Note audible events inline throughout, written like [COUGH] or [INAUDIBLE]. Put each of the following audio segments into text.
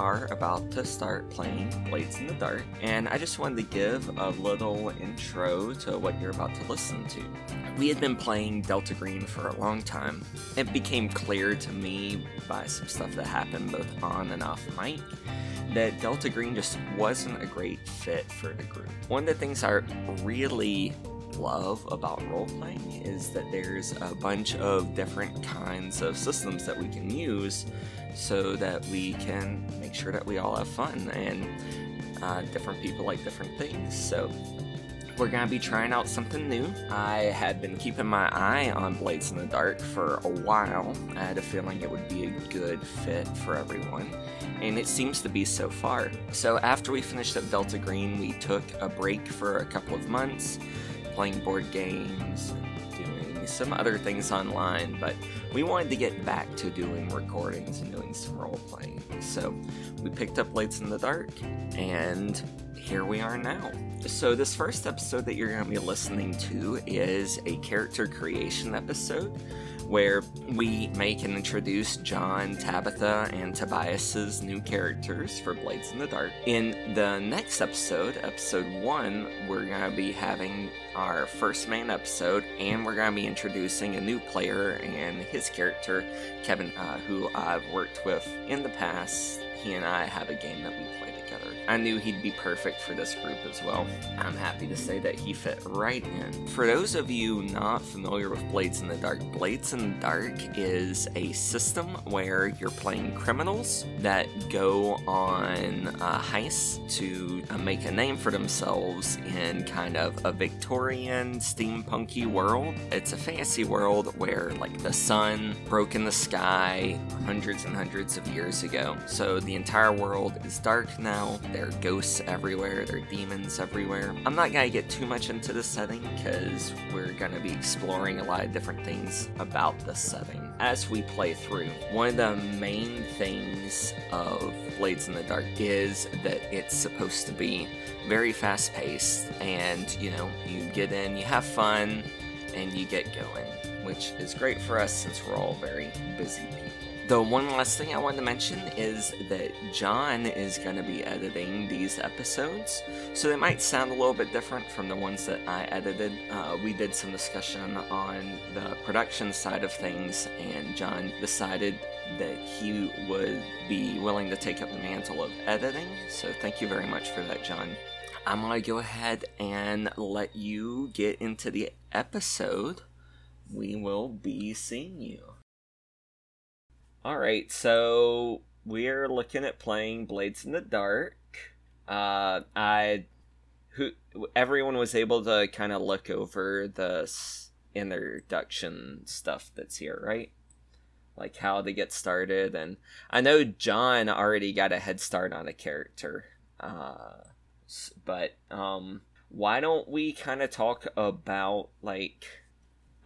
are about to start playing Blades in the Dark, and I just wanted to give a little intro to what you're about to listen to. We had been playing Delta Green for a long time. It became clear to me by some stuff that happened both on and off mic that Delta Green just wasn't a great fit for the group. One of the things I really love about role playing is that there's a bunch of different kinds of systems that we can use so that we can make sure that we all have fun and uh, different people like different things. So we're gonna be trying out something new. I had been keeping my eye on Blades in the Dark for a while. I had a feeling it would be a good fit for everyone, and it seems to be so far. So after we finished up Delta Green, we took a break for a couple of months, playing board games, some other things online, but we wanted to get back to doing recordings and doing some role playing. So we picked up Blades in the Dark, and here we are now. So, this first episode that you're going to be listening to is a character creation episode where we make and introduce John, Tabitha, and Tobias's new characters for Blades in the Dark. In the next episode, episode one, we're going to be having our first main episode, and we're going to be introducing a new player and his character, Kevin, uh, who I've worked with in the past. He and I have a game that we play. I knew he'd be perfect for this group as well. I'm happy to say that he fit right in. For those of you not familiar with Blades in the Dark, Blades in the Dark is a system where you're playing criminals that go on heists to uh, make a name for themselves in kind of a Victorian steampunky world. It's a fantasy world where like the sun broke in the sky hundreds and hundreds of years ago. So the entire world is dark now. There are ghosts everywhere, there are demons everywhere. I'm not gonna get too much into the setting because we're gonna be exploring a lot of different things about the setting as we play through. One of the main things of Blades in the Dark is that it's supposed to be very fast paced and you know, you get in, you have fun, and you get going, which is great for us since we're all very busy people. The one last thing I wanted to mention is that John is going to be editing these episodes, so they might sound a little bit different from the ones that I edited. Uh, we did some discussion on the production side of things, and John decided that he would be willing to take up the mantle of editing, so thank you very much for that, John. I'm going to go ahead and let you get into the episode. We will be seeing you. Alright, so we're looking at playing Blades in the Dark. Uh, I. Who, everyone was able to kind of look over the introduction stuff that's here, right? Like how to get started, and I know John already got a head start on a character. Uh, but um, why don't we kind of talk about like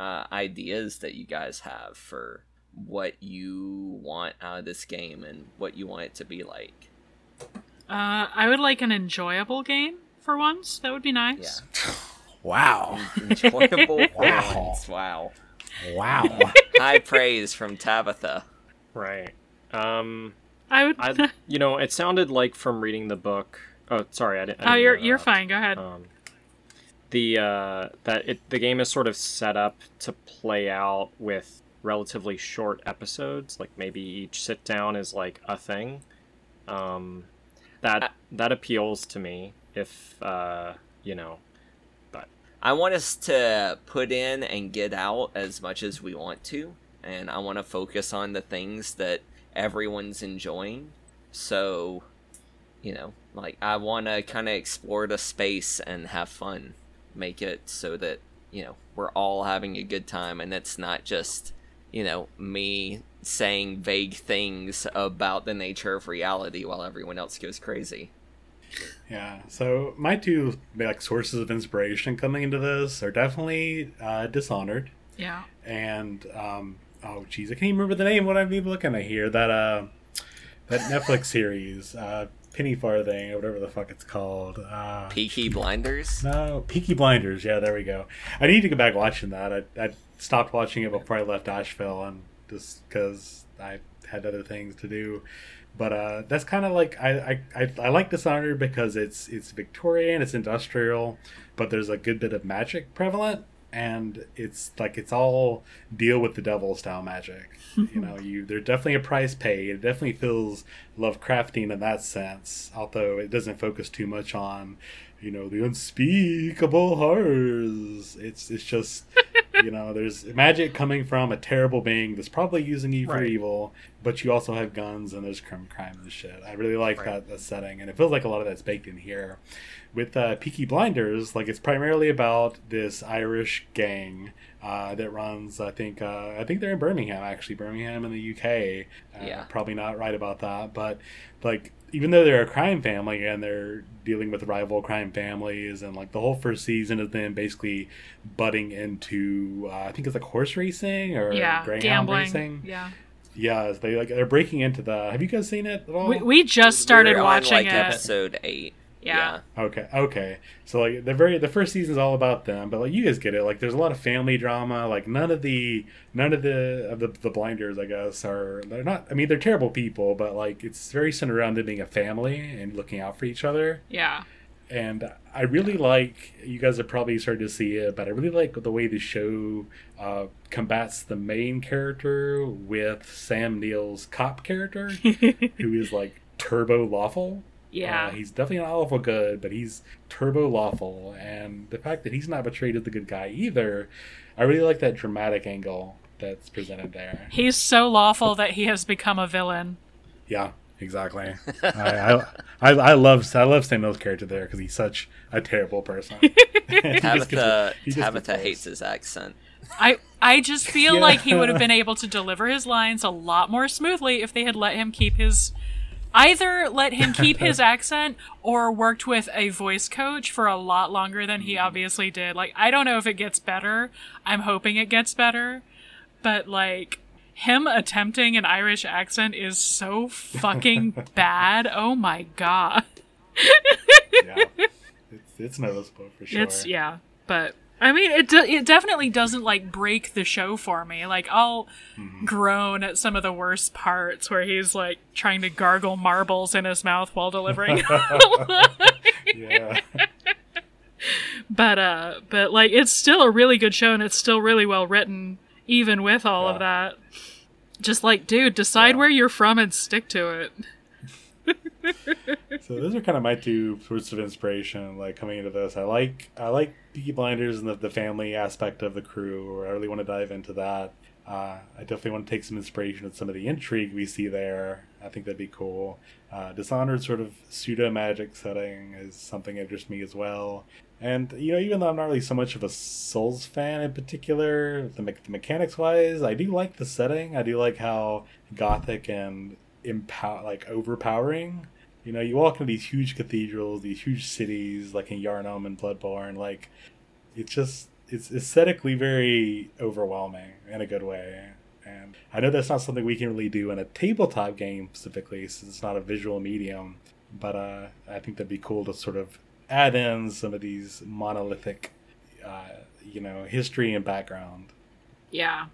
uh, ideas that you guys have for what you want out of this game and what you want it to be like. Uh, I would like an enjoyable game for once. That would be nice. [LAUGHS] Wow. [LAUGHS] Enjoyable [LAUGHS] Wow. violence. Wow. Wow. High praise from Tabitha. Right. Um, I would. I you know it sounded like from reading the book. Oh, sorry, I didn't. I oh, didn't you're you're fine. Go ahead. Um, the uh, that it the game is sort of set up to play out with relatively short episodes. Like maybe each sit down is like a thing. Um, that that appeals to me. If uh, you know, but I want us to put in and get out as much as we want to, and I want to focus on the things that everyone's enjoying. So, you know, like I want to kind of explore the space and have fun, make it so that you know we're all having a good time, and it's not just you know me saying vague things about the nature of reality while everyone else goes crazy. yeah. So my two like sources of inspiration coming into this are definitely uh, Dishonored yeah. and um, oh geez, I can't even remember the name. What I'm even looking at here? That uh, that Netflix [LAUGHS] series, uh, Penny Farthing or whatever the fuck it's called. Uh, Peaky Blinders. no, Peaky Blinders. Yeah, there we go. I need to go back watching that. I, I stopped watching it before I left Asheville, and just because I had other things to do. But uh, that's kind of like I, I, I, I like Dishonored because it's it's Victorian, it's industrial, but there's a good bit of magic prevalent, and it's like it's all deal with the devil style magic. you know, you there's definitely a price paid. It definitely feels Lovecraftian in that sense, although it doesn't focus too much on you know the unspeakable horrors. It's it's just you know there's magic coming from a terrible being that's probably using you for Right. evil, but you also have guns and there's crime, crime and shit. I really like Right. that, that setting, and it feels like a lot of that's baked in here. With uh, Peaky Blinders, like it's primarily about this Irish gang uh, that runs. I think uh, I think they're in Birmingham, actually, Birmingham in the UK. Uh, Yeah. probably not right about that, but like even though they're a crime family and they're dealing with rival crime families and like the whole first season is them basically butting into uh, I think it's like horse racing or yeah, greyhound gambling. racing. Yeah, Yeah, they like they're breaking into the. Have you guys seen it at all? we, we just started We're on, watching like, it. episode eight. Yeah. Okay, okay. So like the very the first season's all about them, but like you guys get it. Like there's a lot of family drama. Like none of the none of the of the, the blinders, I guess, are they're not. I mean, they're terrible people, but like it's very centered around them being a family and looking out for each other. yeah, And I really like. You guys have probably started to see it, but I really like the way the show uh, combats the main character with Sam Neill's cop character, [LAUGHS] who is like turbo lawful. Yeah. Uh, he's definitely not awful good, but he's turbo lawful, and the fact that he's not portrayed as the good guy either, I really like that dramatic angle that's presented there. He's so lawful that he has become a villain. Yeah, exactly. I, I, I, I love I love Sam Neill's character there because he's such a terrible person. [LAUGHS] He just Tabitha gets- he Tabitha gets hates his accent. I I just feel Yeah. like he would have been able to deliver his lines a lot more smoothly if they had let him keep his either let him [LAUGHS] keep his accent or worked with a voice coach for a lot longer than he obviously did. Like I don't know if it gets better. I'm hoping it gets better, but like him attempting an Irish accent is so fucking [LAUGHS] bad. Oh my god. Yeah, [LAUGHS] it's, it's noticeable for sure. It's yeah, but I mean, it it definitely doesn't like break the show for me. Like I'll groan at some of the worst parts where he's like trying to gargle marbles in his mouth while delivering. yeah. [LAUGHS] [LAUGHS] but uh, but like it's still a really good show and it's still really well written, even with all of that. Just like, dude, decide Yeah. where you're from and stick to it. [LAUGHS] So those are kind of my two sorts of inspiration, like coming into this. I like I like Peaky Blinders and the, the family aspect of the crew. Or I really want to dive into that. Uh, I definitely want to take some inspiration with some of the intrigue we see there. I think that'd be cool. Uh, Dishonored sort of pseudo magic setting is something that interests me as well. And you know, even though I'm not really so much of a Souls fan in particular, the, me- the mechanics wise, I do like the setting. I do like how gothic and empower like overpowering you know, you walk into these huge cathedrals, these huge cities, like in Yharnam and Bloodborne. Like, it's just it's aesthetically very overwhelming in a good way. And I know that's not something we can really do in a tabletop game specifically, since it's not a visual medium. But uh, I think that'd be cool to sort of add in some of these monolithic, uh, you know, history and background. Yeah.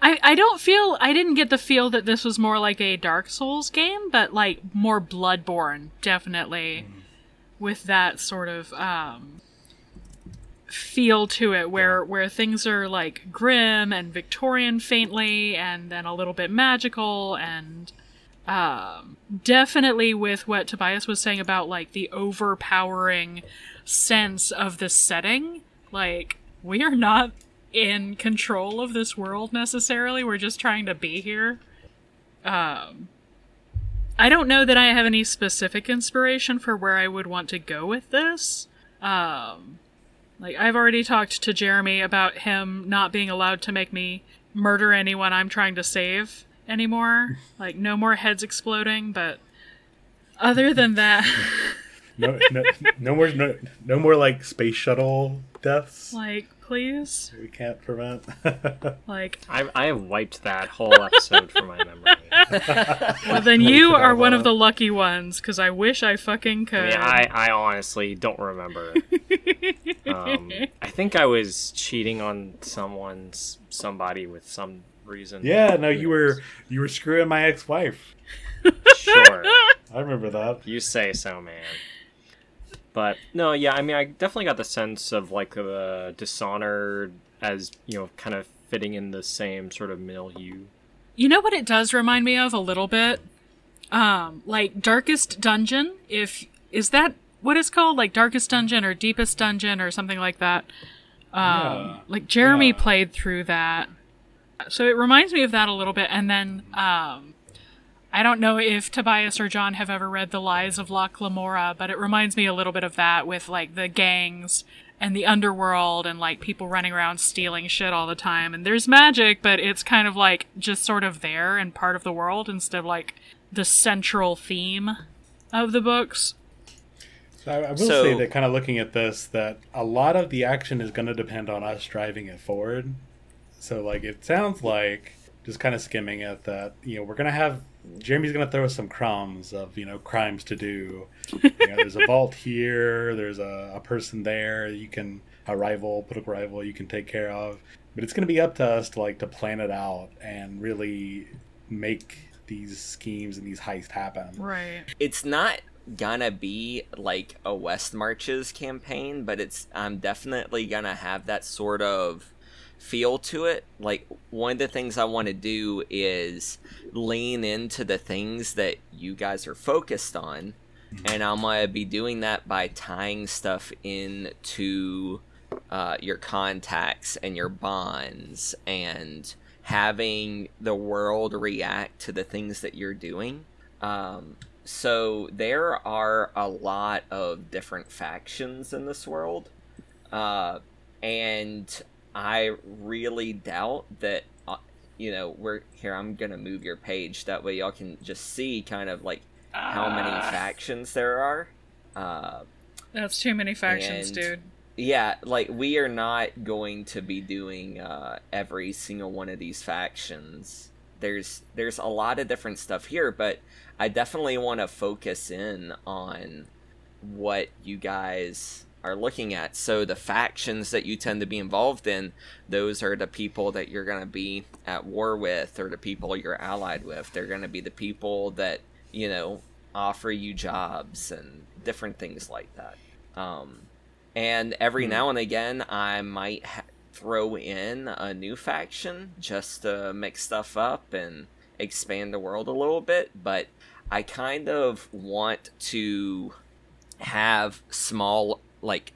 I, I don't feel I didn't get the feel that this was more like a Dark Souls game, but like more Bloodborne, definitely, with that sort of um, feel to it, where where things are like grim and Victorian faintly, and then a little bit magical, and um, definitely with what Tobias was saying about like the overpowering sense of the setting. Like we are not in control of this world necessarily. We're just trying to be here. Um, I don't know that I have any specific inspiration for where I would want to go with this. Um, like I've already talked to Jeremy about him not being allowed to make me murder anyone I'm trying to save anymore. [LAUGHS] like no more heads exploding, but other than that, [LAUGHS] No, no, no more, no, no more like space shuttle deaths. like please, we can't prevent. [LAUGHS] like I, I have wiped that whole episode from my memory. [LAUGHS] Well, then you are one of the lucky ones, because I wish I fucking I could. mean, I, I honestly don't remember. [LAUGHS] Um, I think I was cheating on someone's somebody with some reason. Yeah, no, you were you were screwing my ex-wife. Sure. I remember that. You say so, man. But no, yeah, I mean, I definitely got the sense of like the Dishonored as you know, kind of fitting in the same sort of milieu. You know what it does remind me of a little bit? Um, like Darkest Dungeon. If is that what it's called? Like Darkest Dungeon or Deepest Dungeon or something like that. Um, Yeah. like Jeremy Yeah. played through that. So it reminds me of that a little bit. And then, um, I don't know if Tobias or John have ever read The Lies of Locke Lamora, but it reminds me a little bit of that with like the gangs and the underworld and like people running around stealing shit all the time. And there's magic, but it's kind of like just sort of there and part of the world instead of like the central theme of the books. So I, I will So- say that kind of looking at this, that a lot of the action is going to depend on us driving it forward. So like it sounds like just kind of skimming at that, you know, we're going to have Jeremy's going to throw us some crumbs of you know crimes to do. You know, there's a vault here. There's a, a person there. You can a rival, political rival, you can take care of. But it's going to be up to us to like to plan it out and really make these schemes and these heists happen. Right. it's not gonna be like a West Marches campaign, but it's I'm definitely gonna have that sort of feel to it. Like one of the things I want to do is lean into the things that you guys are focused on, and I'm gonna be doing that by tying stuff into uh, your contacts and your bonds and having the world react to the things that you're doing. Um, so there are a lot of different factions in this world, uh, and I really doubt that. Uh, you know, we're here. I'm gonna move your page that way y'all can just see kind of like how many Ah. factions there are. Uh, That's too many factions, And- dude. yeah, like we are not going to be doing uh, every single one of these factions. There's there's a lot of different stuff here, but I definitely want to focus in on what you guys are looking at. So the factions that you tend to be involved in, those are the people that you're going to be at war with or the people you're allied with. They're going to be the people that, you know, offer you jobs and different things like that. Um, and every Hmm. now and again, I might ha- throw in a new faction just to mix stuff up and expand the world a little bit. But I kind of want to have small, like,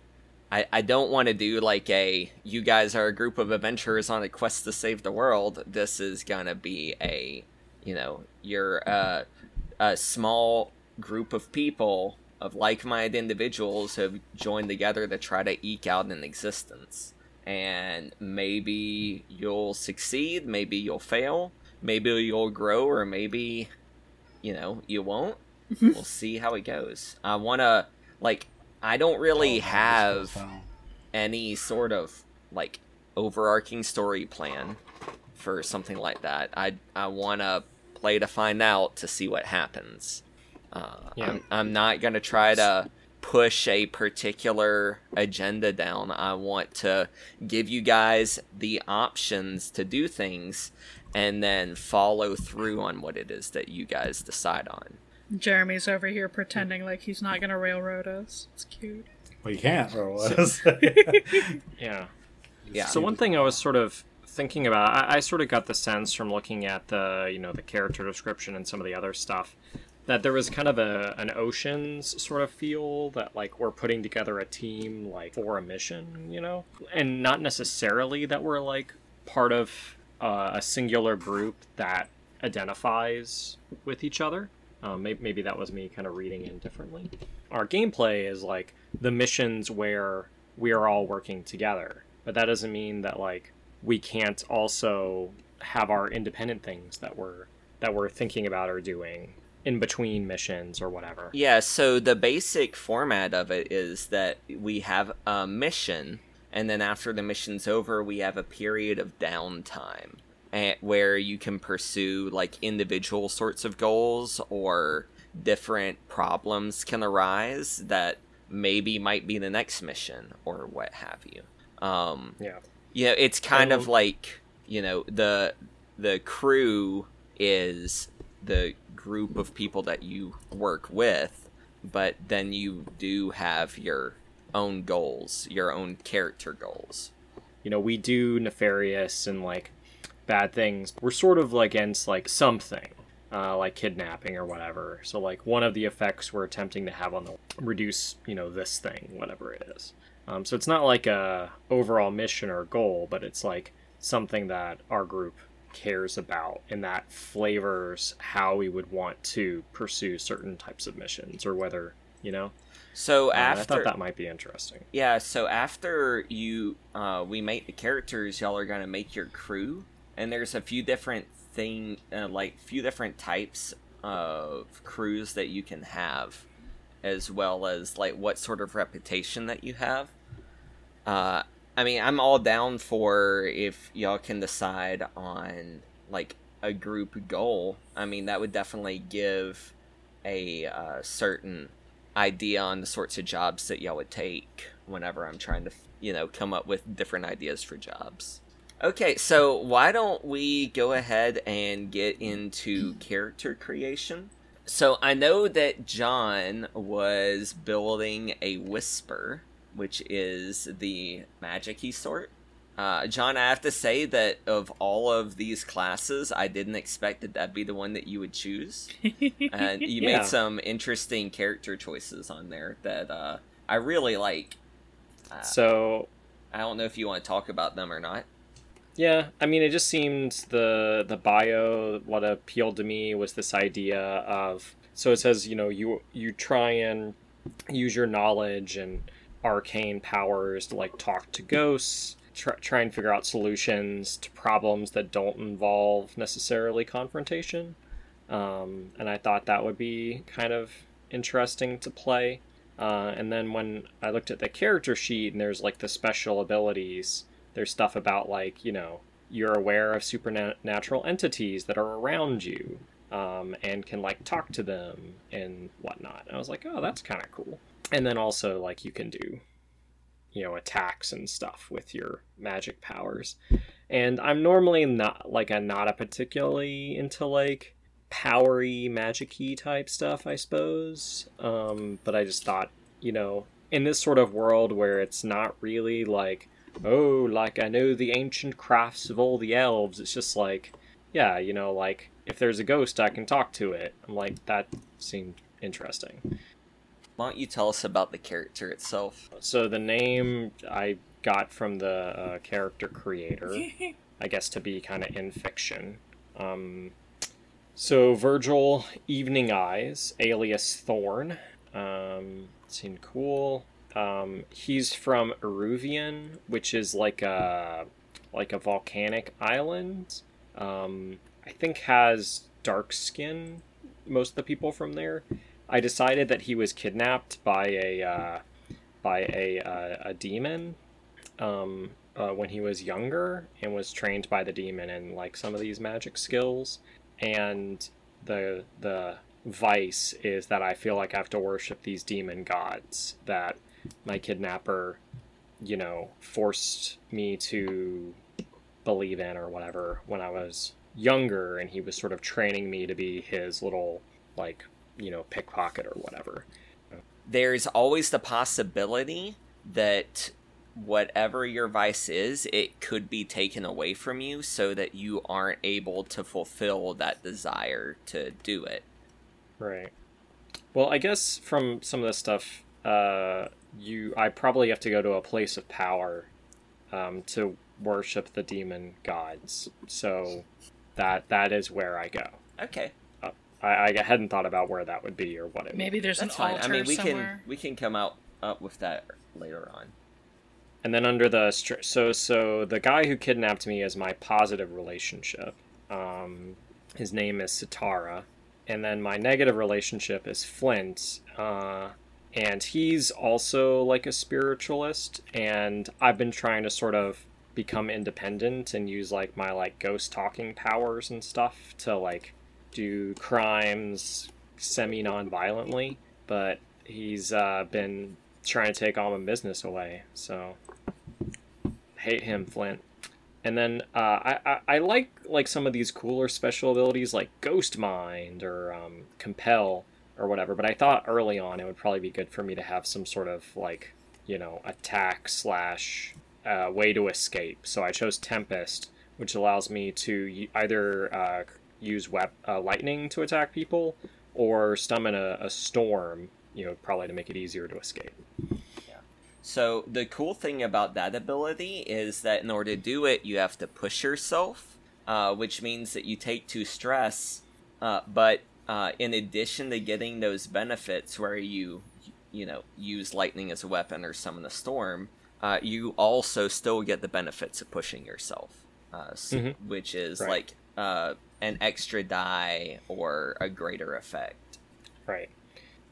I, I don't want to do like a you guys are a group of adventurers on a quest to save the world. This is gonna be a, you know, you're uh, a small group of people of like-minded individuals who have joined together to try to eke out an existence. And maybe you'll succeed maybe you'll fail maybe you'll grow or maybe you know you won't. We'll see how it goes. I want to like i don't really Oh, have any sort of like overarching story plan for something like that. I I want to play to find out to see what happens. Uh, Yeah. I'm I'm not gonna try to push a particular agenda down. I want to give you guys the options to do things, and then follow through on what it is that you guys decide on. Jeremy's over here pretending like he's not gonna railroad us. It's cute. Well, you can't roll us. [LAUGHS] [LAUGHS] Yeah. Yeah. So one thing I was sort of thinking about, I, I sort of got the sense from looking at the you know the character description and some of the other stuff that there was kind of a an oceans sort of feel that like we're putting together a team like for a mission, you know, and not necessarily that we're like part of uh, a singular group that identifies with each other. Um, maybe, maybe that was me kind of reading in differently. Our gameplay is like the missions where we are all working together, but that doesn't mean that like we can't also have our independent things that we're that we're thinking about or doing in between missions or whatever. Yeah, so the basic format of it is that we have a mission, and then after the mission's over, we have a period of downtime eh, where you can pursue like individual sorts of goals or different problems can arise that maybe might be the next mission or what have you. Um, Yeah. yeah, it's kind of Um, like you know the the crew is the group of people that you work with, but then you do have your own goals, your own character goals. you know, we do nefarious and like bad things. We're sort of like against like something, uh, like kidnapping or whatever. So like one of the effects we're attempting to have on the reduce, you know, this thing, whatever it is. Um, so it's not like a overall mission or goal, but it's like something that our group cares about and that flavors how we would want to pursue certain types of missions or whether you know. So Uh, I thought that might be interesting. Yeah, so after you uh, we make the characters, y'all are gonna make your crew, and there's a few different thing, uh, like few different types of crews that you can have, as well as like what sort of reputation that you have. Uh, I mean, I'm all down for if y'all can decide on like a group goal. I mean, that would definitely give a uh, certain idea on the sorts of jobs that y'all would take whenever I'm trying to, you know, come up with different ideas for jobs. Okay, so why don't we go ahead and get into character creation? So I know that John was building a whisper, which is the magic sort. Uh, John, I have to say that of all of these classes, I didn't expect that that'd be the one that you would choose [LAUGHS] and you Yeah. made some interesting character choices on there that uh, I really like. Uh, So I don't know if you want to talk about them or not. Yeah, I mean, it just seemed the the bio. What appealed to me was this idea of so it says you know you you try and use your knowledge and arcane powers to like talk to ghosts, try, try and figure out solutions to problems that don't involve necessarily confrontation. Um, and I thought that would be kind of interesting to play. Uh, and then when I looked at the character sheet and there's like the special abilities, there's stuff about like you know you're aware of supernatural entities that are around you um, and can like talk to them and whatnot. And I was like, oh, that's kind of cool. And then also like you can do you know attacks and stuff with your magic powers. And I'm normally not like I'm not a particularly into like powery magic-y type stuff, I suppose. Um, but I just thought, you know, in this sort of world where it's not really like oh, like I know the ancient crafts of all the elves. It's just like, yeah, you know, like if there's a ghost, I can talk to it. I'm like, that seemed interesting. Why don't you tell us about the character itself? So the name I got from the uh, character creator, [LAUGHS] I guess to be kind of in fiction. Um, so Virgil Evening Eyes, alias Thorn, um, seemed cool. Um, he's from Iruvia, which is like a like a volcanic island. Um, I think has dark skin. Most of the people from there. I decided that he was kidnapped by a uh, by a uh, a demon um, uh, when he was younger and was trained by the demon in like some of these magic skills. And the the vice is that I feel like I have to worship these demon gods that my kidnapper, you know, forced me to believe in or whatever when I was younger, and he was sort of training me to be his little, like, you know, pickpocket or whatever. There's always the possibility that whatever your vice is, it could be taken away from you so that you aren't able to fulfill that desire to do it. Right. Well, I guess from some of this stuff, uh, you I probably have to go to a place of power um, to worship the demon gods. So that that is where I go. Okay, I, I hadn't thought about where that would be or what it. Maybe there's that's an fine. altar I mean, we somewhere. can we can come out up with that later on. And then under the str- so so the guy who kidnapped me is my positive relationship. Um, his name is Sitara, and then my negative relationship is Flint. Uh, and he's also like a spiritualist, and I've been trying to sort of become independent and use like my like ghost talking powers and stuff to like do crimes semi non-violently but he's uh, been trying to take all my business away. So hate him, Flint. And then uh, I, I I like like some of these cooler special abilities like Ghost Mind or um, Compel or whatever. But I thought early on it would probably be good for me to have some sort of like you know attack slash uh, way to escape. So I chose Tempest, which allows me to either uh, use web- uh, lightning to attack people or summon a, a storm. You know, probably to make it easier to escape. So the cool thing about that ability is that in order to do it, you have to push yourself, uh, which means that you take two stress. Uh, but uh, in addition to getting those benefits, where you, you know, use lightning as a weapon or summon a storm, uh, you also still get the benefits of pushing yourself, uh, s- Mhm. which is Right. like uh, an extra die or a greater effect. Right.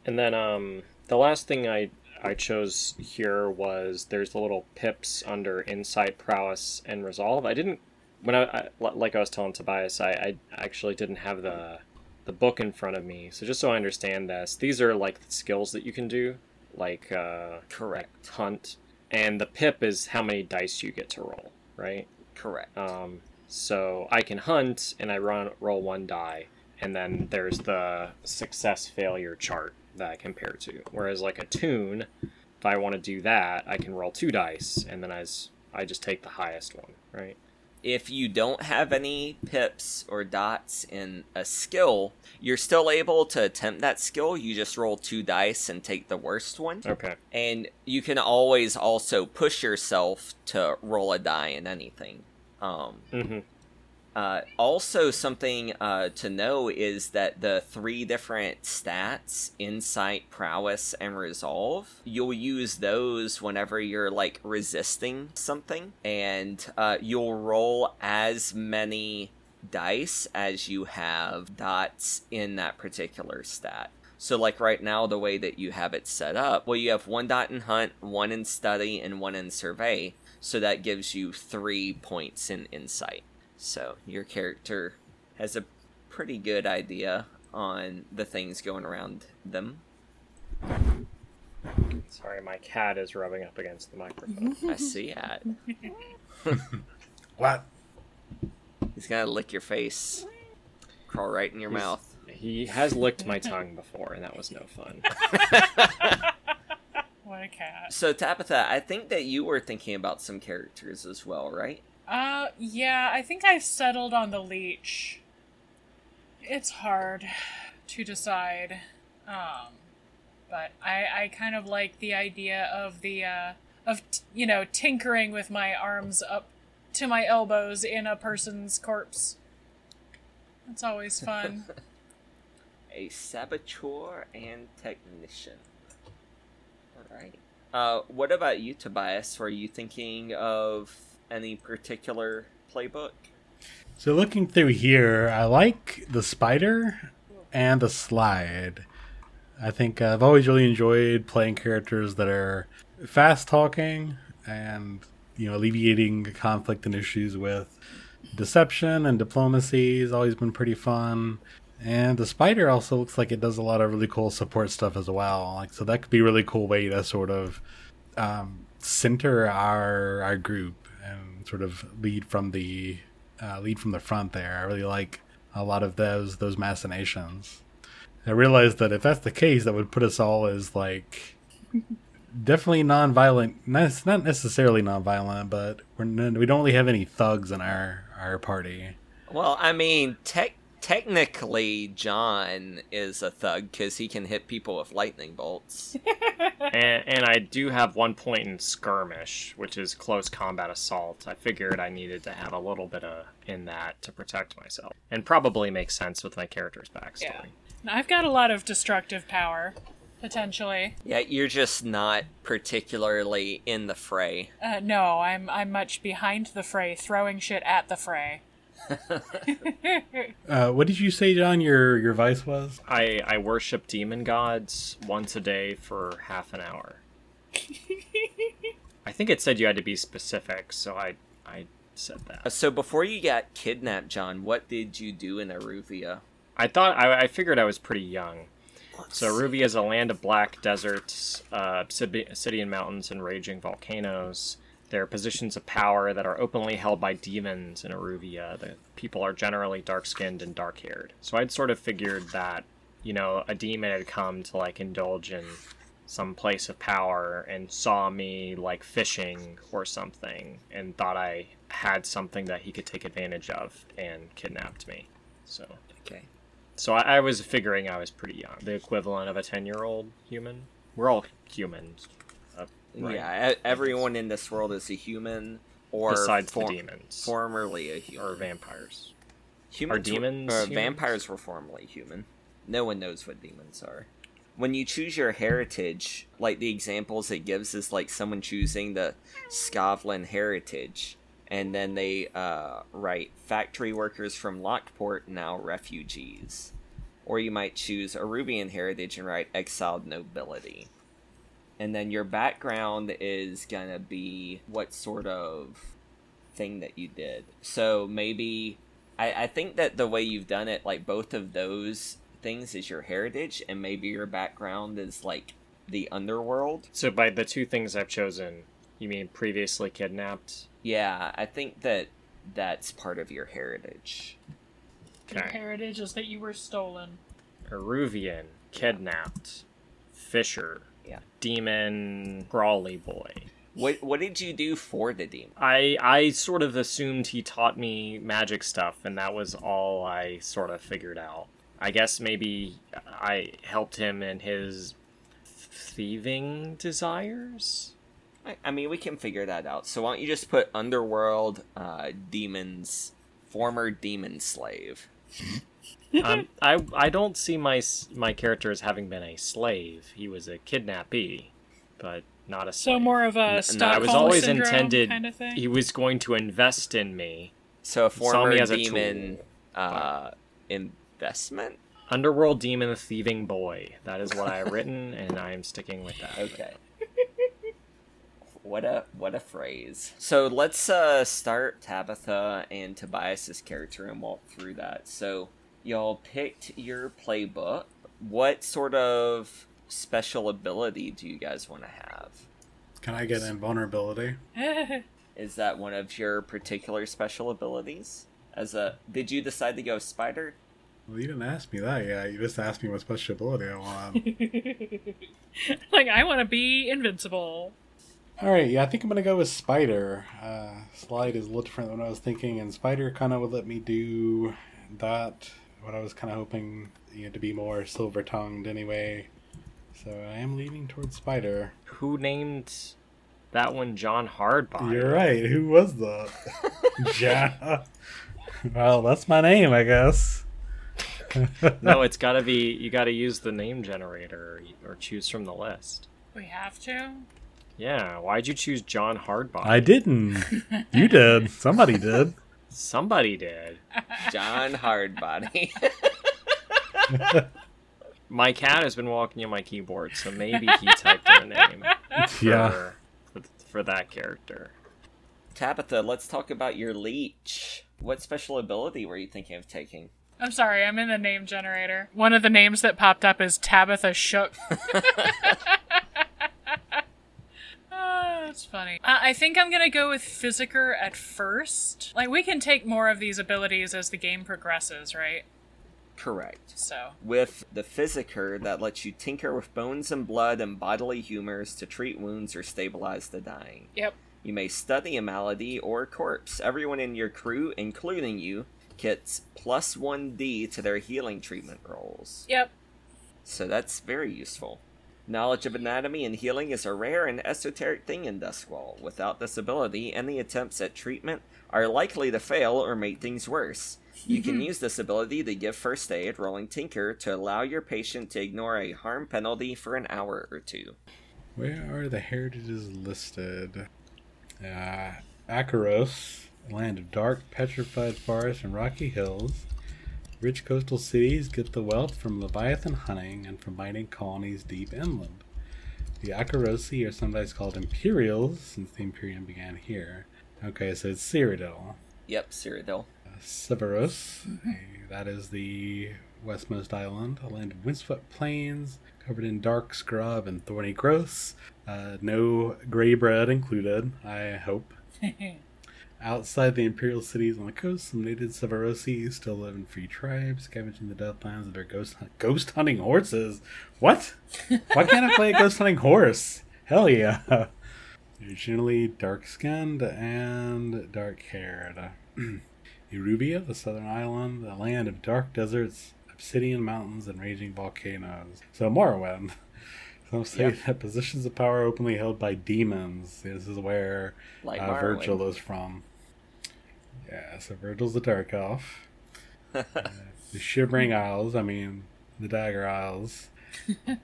And then um, the last thing I I chose here was there's the little pips under insight, prowess, and resolve. I didn't when I, I like I was telling Tobias, I, I actually didn't have the the book in front of me. So just so I understand this, these are like the skills that you can do, like uh, Correct. hunt, and the pip is how many dice you get to roll, right? Correct. Um, so I can hunt and I run roll one die, and then there's the success failure chart that I compare to. Whereas like a tune, if I want to do that, I can roll two dice, and then I just take the highest one, right? If you don't have any pips or dots in a skill, you're still able to attempt that skill. You just roll two dice and take the worst one. Okay. And you can always also push yourself to roll a die in anything. Um, Mm-hmm. Uh, also, something uh, to know is that the three different stats insight, prowess, and resolve you'll use those whenever you're like resisting something, and uh, you'll roll as many dice as you have dots in that particular stat. So, like right now, the way that you have it set up, well, you have one dot in hunt, one in study, and one in survey. So that gives you three points in insight. So your character has a pretty good idea on the things going around them. Sorry, my cat is rubbing up against the microphone. [LAUGHS] I see that. [LAUGHS] What? He's gonna lick your face, crawl right in your He's- mouth. he has licked my tongue before, and that was no fun. [LAUGHS] What a cat. So Tabitha, I think that you were thinking about some characters as well, right? Uh, yeah, I think I've settled on the leech. It's hard to decide. Um, but I, I kind of like the idea of the, uh, of, t- you know, tinkering with my arms up to my elbows in a person's corpse. It's always fun. [LAUGHS] A saboteur and technician. All right. Uh, what about you, Tobias? Were you thinking of any particular playbook? So looking through here, I like the spider and the slide. I think I've always really enjoyed playing characters that are fast talking and you know alleviating conflict and issues with deception and diplomacy has always been pretty fun. And the spider also looks like it does a lot of really cool support stuff as well. Like so that could be a really cool way to sort of um, center our our group sort of lead from the uh, lead from the front there. I really like a lot of those those machinations. I realized that if that's the case, that would put us all as like definitely non-violent. Not not necessarily non-violent, but we're we don't really have any thugs in our our party. Well, I mean, tech technically, John is a thug because he can hit people with lightning bolts. [LAUGHS] and, and I do have one point in skirmish, which is close combat assault. I figured I needed to have a little bit of in that to protect myself, and probably makes sense with my character's backstory. Yeah. Now, I've got a lot of destructive power, potentially. yeah, you're just not particularly in the fray. Uh, no, I'm I'm much behind the fray, throwing shit at the fray. [LAUGHS] Uh, what did you say, John? Your your vice was? I I worship demon gods once a day for half an hour. [LAUGHS] I think it said you had to be specific, so I I said that. So before you got kidnapped, John, what did you do in Iruvia? I thought I, I figured I was pretty young, So Iruvia is a land of black deserts, uh, obsidian mountains, and raging volcanoes. They're positions of power that are openly held by demons in Iruvia. The people are generally dark skinned and dark haired. So I'd sort of figured that, you know, a demon had come to like indulge in some place of power and saw me like fishing or something and thought I had something that he could take advantage of and kidnapped me. So Okay. so I, I was figuring I was pretty young, the equivalent of a ten year old human. We're all humans, right? Yeah, everyone in this world is a human, or Besides for- the demons formerly a human. or vampires. Humans Are demons Were, uh, humans? vampires were formerly human. No one knows what demons are. When you choose your heritage, like the examples it gives is like someone choosing the Skovlan heritage, and then they uh, write factory workers from Lockport now refugees. Or you might choose Iruvian heritage and write exiled nobility. And then your background is gonna be what sort of thing that you did. So maybe I, I think that the way you've done it, like both of those things is your heritage, and maybe your background is like the underworld. So by the two things I've chosen, you mean previously kidnapped? Yeah, I think that that's part of your heritage. Your Okay. heritage is that you were stolen. Iruvian, kidnapped, Fisher, Yeah. demon, Crawley boy. What what did you do for the demon? I I sort of assumed he taught me magic stuff, and that was all I sort of figured out. I guess maybe I helped him in his thieving desires. I, I mean, we can figure that out. So why don't you just put underworld uh, demons, former demon slave. Um, I I don't see my my character as having been a slave. He was a kidnappee, but not a slave. So more of no, a I Stockholm I was always syndrome intended. kind of thing. He was going to invest in me. So a Saw former me as demon tool. uh, investment. Underworld demon thieving boy. That is what I have written, and I am sticking with that. Okay. What a what a phrase. So let's uh start Tabitha and Tobias's character and walk through that. So y'all picked your playbook. What sort of special ability do you guys want to have? Can I get invulnerability? [LAUGHS] Is that one of your particular special abilities? As a did you decide to go spider? Well, you didn't ask me that Yeah, You just asked me what special ability I want. [LAUGHS] like I want to be invincible. All right, yeah, I think I'm gonna go with Spider. Uh, Slide is a little different than what I was thinking, and Spider kind of would let me do that. What I was kind of hoping you know, to be more silver tongued anyway. So I am leaning towards Spider. Who named that one John Hardbody? You're right. Who was that? [LAUGHS] ja. Well, that's my name, I guess. No, [LAUGHS] it's got to be. You got to use the name generator or, or choose from the list. We have to. Yeah, why'd you choose John Hardbody? I didn't. You did. Somebody did. Somebody did. John Hardbody. My cat has been walking on my keyboard, so maybe he typed in a name Yeah. for, for, for that character. Tabitha, let's talk about your leech. What special ability were you thinking of taking? I'm sorry, I'm in the name generator. One of the names that popped up is Tabitha Shook. [LAUGHS] That's funny. Uh, I think I'm gonna go with Physiker at first. Like, we can take more of these abilities as the game progresses, right? Correct. So, With the Physiker, that lets you tinker with bones and blood and bodily humors to treat wounds or stabilize the dying. yep. You may study a malady or a corpse. Everyone in your crew, including you, gets plus 1d to their healing treatment rolls. Yep. So that's very useful. Knowledge of anatomy and healing is a rare and esoteric thing in Duskwall. Without this ability, any attempts at treatment are likely to fail or make things worse. You can use this ability to give first aid, rolling Tinker, to allow your patient to ignore a harm penalty for an hour or two. Where are the heritages listed? Uh, Akoros, land of dark, petrified forests and rocky hills. Rich coastal cities get the wealth from leviathan hunting and from mining colonies deep inland. The Akorosi are sometimes called Imperials, since the Imperium began here. Okay, so it's Cyrodiil. Yep, Cyrodiil. Severos, that is the westmost island, a land of windswept plains covered in dark scrub and thorny growths. Uh, no gray bread included, I hope. [LAUGHS] Outside the imperial cities on the coast, some native Severosi still live in free tribes, scavenging the deathlands of their ghost ghost hunting horses. What? Why can't I play a ghost hunting horse? Hell yeah! [LAUGHS] They're generally dark skinned and dark haired. [CLEARS THROAT] Iruvia, the southern island, the land of dark deserts, obsidian mountains, and raging volcanoes. So Morrowind. [LAUGHS] Some say Yep. that positions of power openly held by demons. This is where Like uh, Virgil is from. Yeah, so Virgil's the Dark Elf. [LAUGHS] Uh, the Shivering Isles, I mean, the Dagger Isles. [LAUGHS] Uh,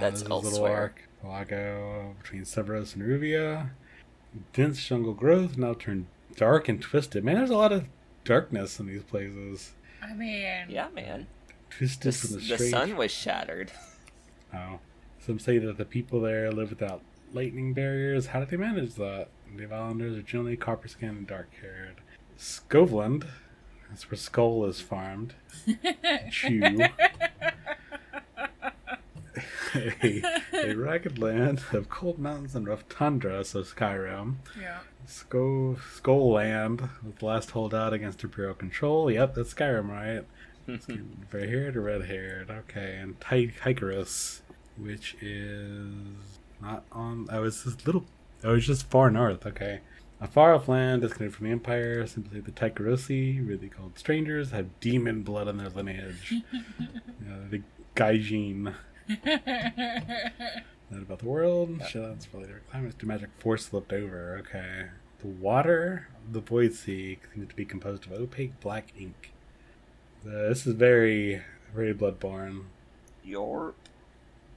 That's there's a little arc, archipelago between Severos and Ruvia. Dense jungle growth now turned dark and twisted. Man, there's a lot of darkness in these places. I mean, yeah, man. Twisted The, s- from the the sun was shattered. Oh. Some say that the people there live without lightning barriers. How did they manage that? The Islanders are generally copper skinned and dark haired. Skovlan, that's where Skull is farmed. Chew. [LAUGHS] [LAUGHS] a, a ragged land of cold mountains and rough tundra, so Skyrim. yeah. Skull, Skull Land, with the last holdout against Imperial control. Yep, that's Skyrim, right? Gray [LAUGHS] haired or red haired? Okay, and Ty- Tycheros, which is not on. Oh, it's this little. Oh, it's just far north. Okay. A far off land disconnected from the Empire, simply the Tycherosi, really called strangers, have demon blood in their lineage. [LAUGHS] uh, the Gaijin. Not about the world. Shut that's probably their climate. The magic force slipped over. Okay. The water of the Void Sea seems to be composed of opaque black ink. Uh, this is very, very bloodborne. Your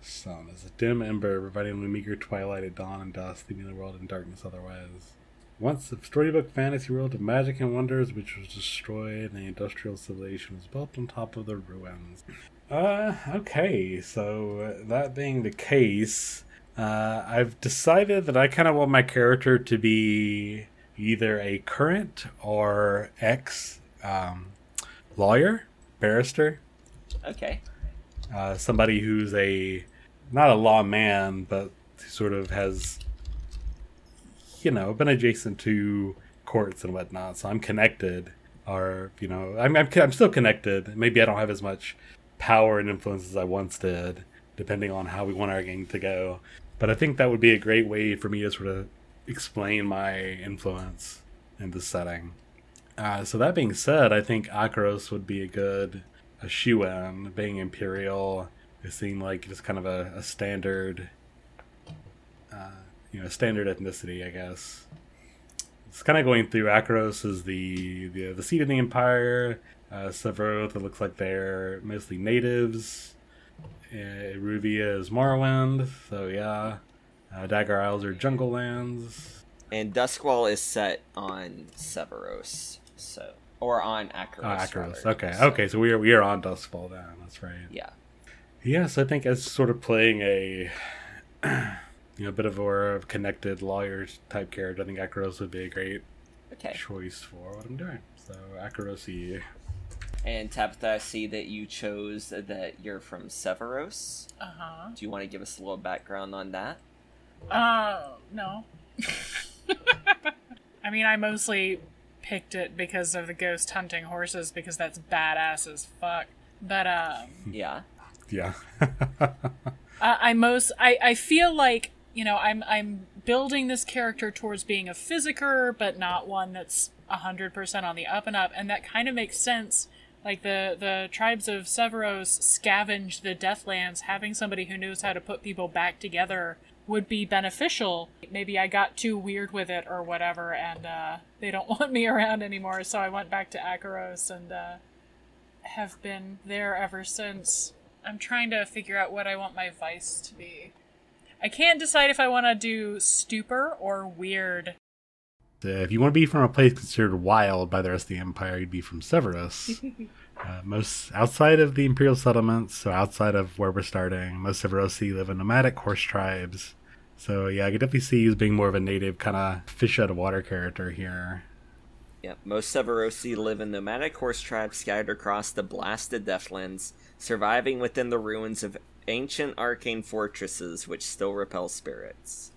Sun is a dim ember providing only meager twilight at dawn and dusk, leaving the world in darkness otherwise. Once a storybook fantasy world of magic and wonders which was destroyed and the industrial civilization was built on top of the ruins. Uh, okay, so that being the case, uh, I've decided that I kind of want my character to be either a current or ex um, lawyer, barrister okay. uh, somebody who's a not a lawman, but sort of has you know been adjacent to courts and whatnot. So I'm connected, or you know, I'm I'm, I'm still connected. Maybe I don't have as much power and influence as I once did, depending on how we want our game to go. But I think that would be a great way for me to sort of explain my influence in this setting. Uh, so that being said, I think Akoros would be a good a shoe in. Being Imperial, it seemed like just kind of a, a standard, uh, you know, standard ethnicity, I guess. It's kind of going through Akoros is the, the the seat of the Empire. Uh, Severos, it looks like they're mostly natives. Uh, Ruvia is Morrowind, so yeah. Uh, Dagger Isles are jungle lands. And Duskwall is set on Severos, so or on Akoros. Oh, rather. Okay, So, okay, so we are we are on Duskwall then. That's right. Yeah. Yes, I think as sort of playing a [CLEARS THROAT] you know a bit of a connected lawyer type character, I think Akoros would be a great Okay. choice for what I'm doing. So Akorosi. And Tabitha, I see that you chose that you're from Severos. Uh huh. Do you want to give us a little background on that? Uh, no. [LAUGHS] I mean, I mostly picked it because of the ghost hunting horses because that's badass as fuck. But um, Yeah. Yeah. [LAUGHS] I, I most I, I feel like you know I'm I'm building this character towards being a physicker, but not one that's hundred percent on the up and up, and that kind of makes sense. Like the the tribes of Severos scavenged the Deathlands, having somebody who knows how to put people back together would be beneficial. Maybe I got too weird with it or whatever, and uh, they don't [LAUGHS] want me around anymore, so I went back to Akoros and uh, have been there ever since. I'm trying to figure out what I want my vice to be. I can't decide if I want to do stupor or weird. Uh, if you want to be from a place considered wild by the rest of the empire, you'd be from Severos. [LAUGHS] uh, most outside of the imperial settlements, so outside of where we're starting, most Severosi live in nomadic horse tribes. So yeah, I could definitely see you as being more of a native kind of fish out of water character here. Yep, most Severosi live in nomadic horse tribes scattered across the blasted Deathlands, surviving within the ruins of ancient arcane fortresses which still repel spirits.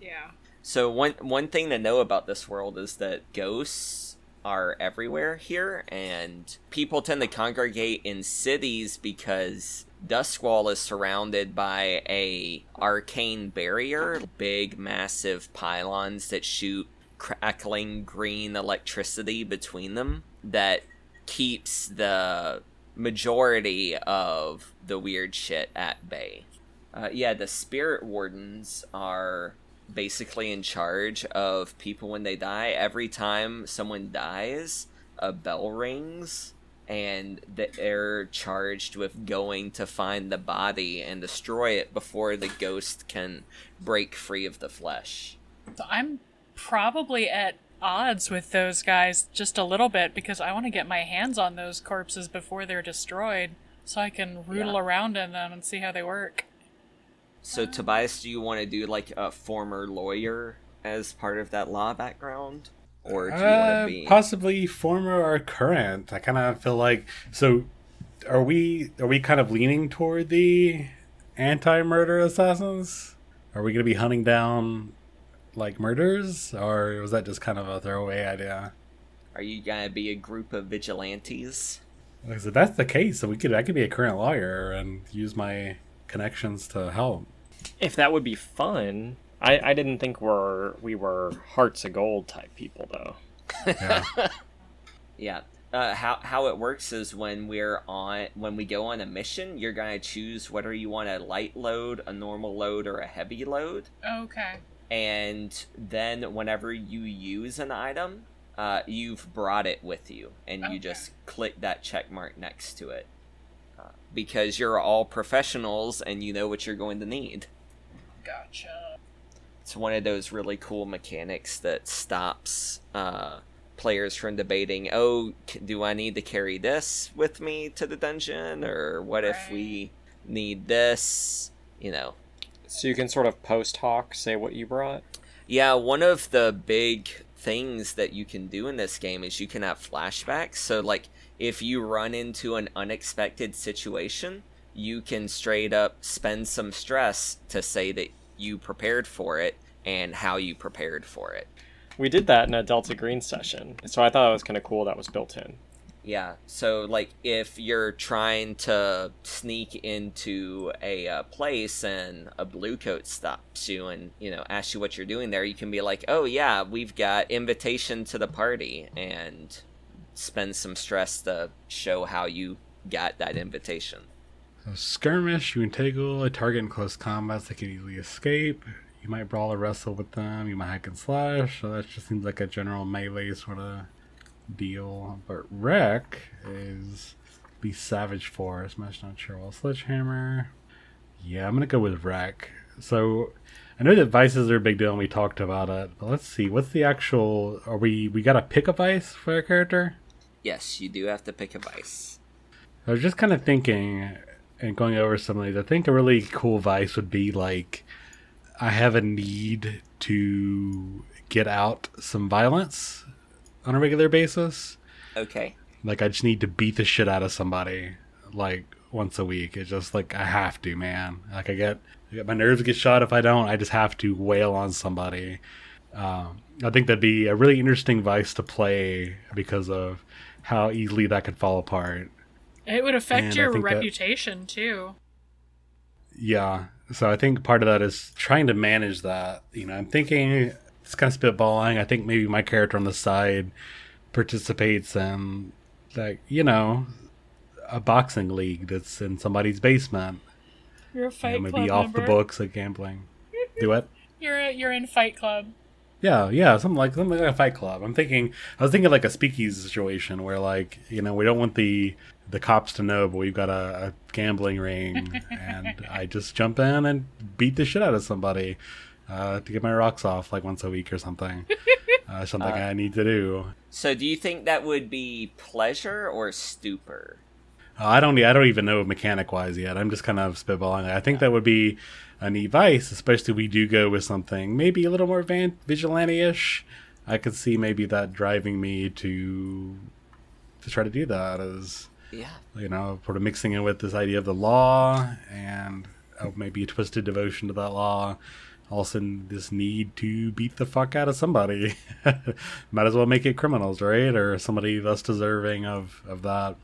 Yeah. So one one thing to know about this world is that ghosts are everywhere here, and people tend to congregate in cities because Duskwall is surrounded by a arcane barrier, big massive pylons that shoot crackling green electricity between them that keeps the majority of the weird shit at bay. Uh, yeah, the spirit wardens are basically in charge of people when they die. Every time someone dies, a bell rings, and they're charged with going to find the body and destroy it before the ghost can break free of the flesh. So I'm probably at odds with those guys just a little bit because I want to get my hands on those corpses before they're destroyed so I can rootle Yeah. around in them and see how they work. So, Tobias, do you want to do like a former lawyer as part of that law background? Or do you want Uh, to be. possibly former or current. I kind of feel like so. Are we are we kind of leaning toward the anti-murder assassins? Are we going to be hunting down like murders, or was that just kind of a throwaway idea? Are you going to be a group of vigilantes? Like, so if that's the case, so we could I could be a current lawyer and use my connections to help. If that would be fun, I, I didn't think we're we were hearts of gold type people though. Yeah. [LAUGHS] Yeah. Uh, how how it works is when we're on when we go on a mission, you're gonna choose whether you want a light load, a normal load, or a heavy load, Okay. And then whenever you use an item, uh, you've brought it with you, and you just click that check mark next to it, uh, because you're all professionals and you know what you're going to need. Gotcha. It's one of those really cool mechanics that stops uh, players from debating, oh, do I need to carry this with me to the dungeon? Or what if we need this? You know. So you can sort of post hoc say what you brought. Yeah, one of the big things that you can do in this game is you can have flashbacks. So, like, if you run into an unexpected situation, you can straight up spend some stress to say that you prepared for it and how you prepared for it. We did that in a Delta Green session, so I thought it was kind of cool that was built in. Yeah. So, like, if you're trying to sneak into a uh, place and a blue coat stops you and you know asks you what you're doing there, you can be like, "Oh yeah, we've got invitation to the party," and spend some stress to show how you got that invitation. So skirmish, you entangle a target in close combat they can easily escape. You might brawl or wrestle with them. You might hack and slash. So that just seems like a general melee sort of deal. But wreck is be savage force. Smash not sure. Well, sledgehammer. Yeah, I'm gonna go with wreck. So I know that vices are a big deal, and we talked about it. But let's see, what's the actual? Are we we got to pick a vice for a character? Yes, you do have to pick a vice. I was just kind of thinking and going over some of these. I think a really cool vice would be like, I have a need to get out some violence on a regular basis. Okay. Like, I just need to beat the shit out of somebody, like once a week. It's just like I have to, man. Like I get, I get my nerves get shot if I don't. I just have to wail on somebody. Um, I think that'd be a really interesting vice to play because of how easily that could fall apart. It would affect And your think that- reputation too. Yeah. So I think part of that is trying to manage that. You know, I'm thinking it's kind of spitballing. I think maybe my character on the side participates in, like, you know, a boxing league that's in somebody's basement. You're a You fight know, club maybe off the books, like gambling. Do it. [LAUGHS] You're a, you're in Fight Club. Yeah, yeah, something like something like a fight club. I'm thinking, I was thinking like a speakeasy situation where, like, you know, we don't want the the cops to know, but we've got a, a gambling ring, [LAUGHS] and I just jump in and beat the shit out of somebody uh, to get my rocks off, like once a week or something. [LAUGHS] Uh, something Uh, I need to do. So, do you think that would be pleasure or stupor? Uh, I don't. I don't even know mechanic wise yet. I'm just kind of spitballing. I think that would be a neat vice, especially if we do go with something maybe a little more van- vigilante-ish. I could see maybe that driving me to to try to do that as Yeah. you know, sort of mixing it with this idea of the law and uh, maybe a twisted devotion to that law. Also, this need to beat the fuck out of somebody. [LAUGHS] Might as well make it criminals, right? Or somebody less deserving of, of that.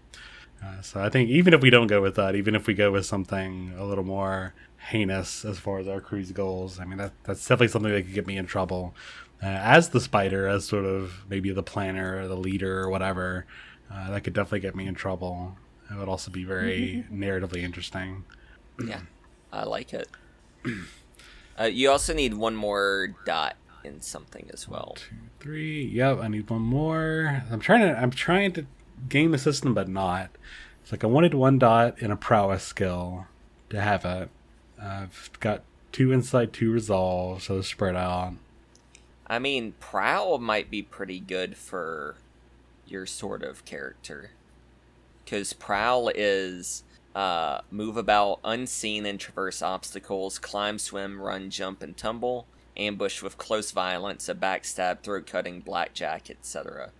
Uh, so I think even if we don't go with that, even if we go with something a little more heinous as far as our crew's goals, I mean, that, that's definitely something that could get me in trouble. Uh, as the spider, as sort of maybe the planner or the leader or whatever, uh, that could definitely get me in trouble. It would also be very narratively interesting. Yeah. I like it. [CLEARS THROAT] Uh, you also need one more dot in something as well. Two, three. Yep, I need one more. I'm trying to. I'm trying to game the system, but not. It's like I wanted one dot in a prowess skill to have it. I've got two insight, two resolve, so spread out. I mean, Prowl might be pretty good for your sort of character. Because Prowl is uh, move about unseen and traverse obstacles, climb, swim, run, jump, and tumble, ambush with close violence, a backstab, throat cutting, blackjack, etc.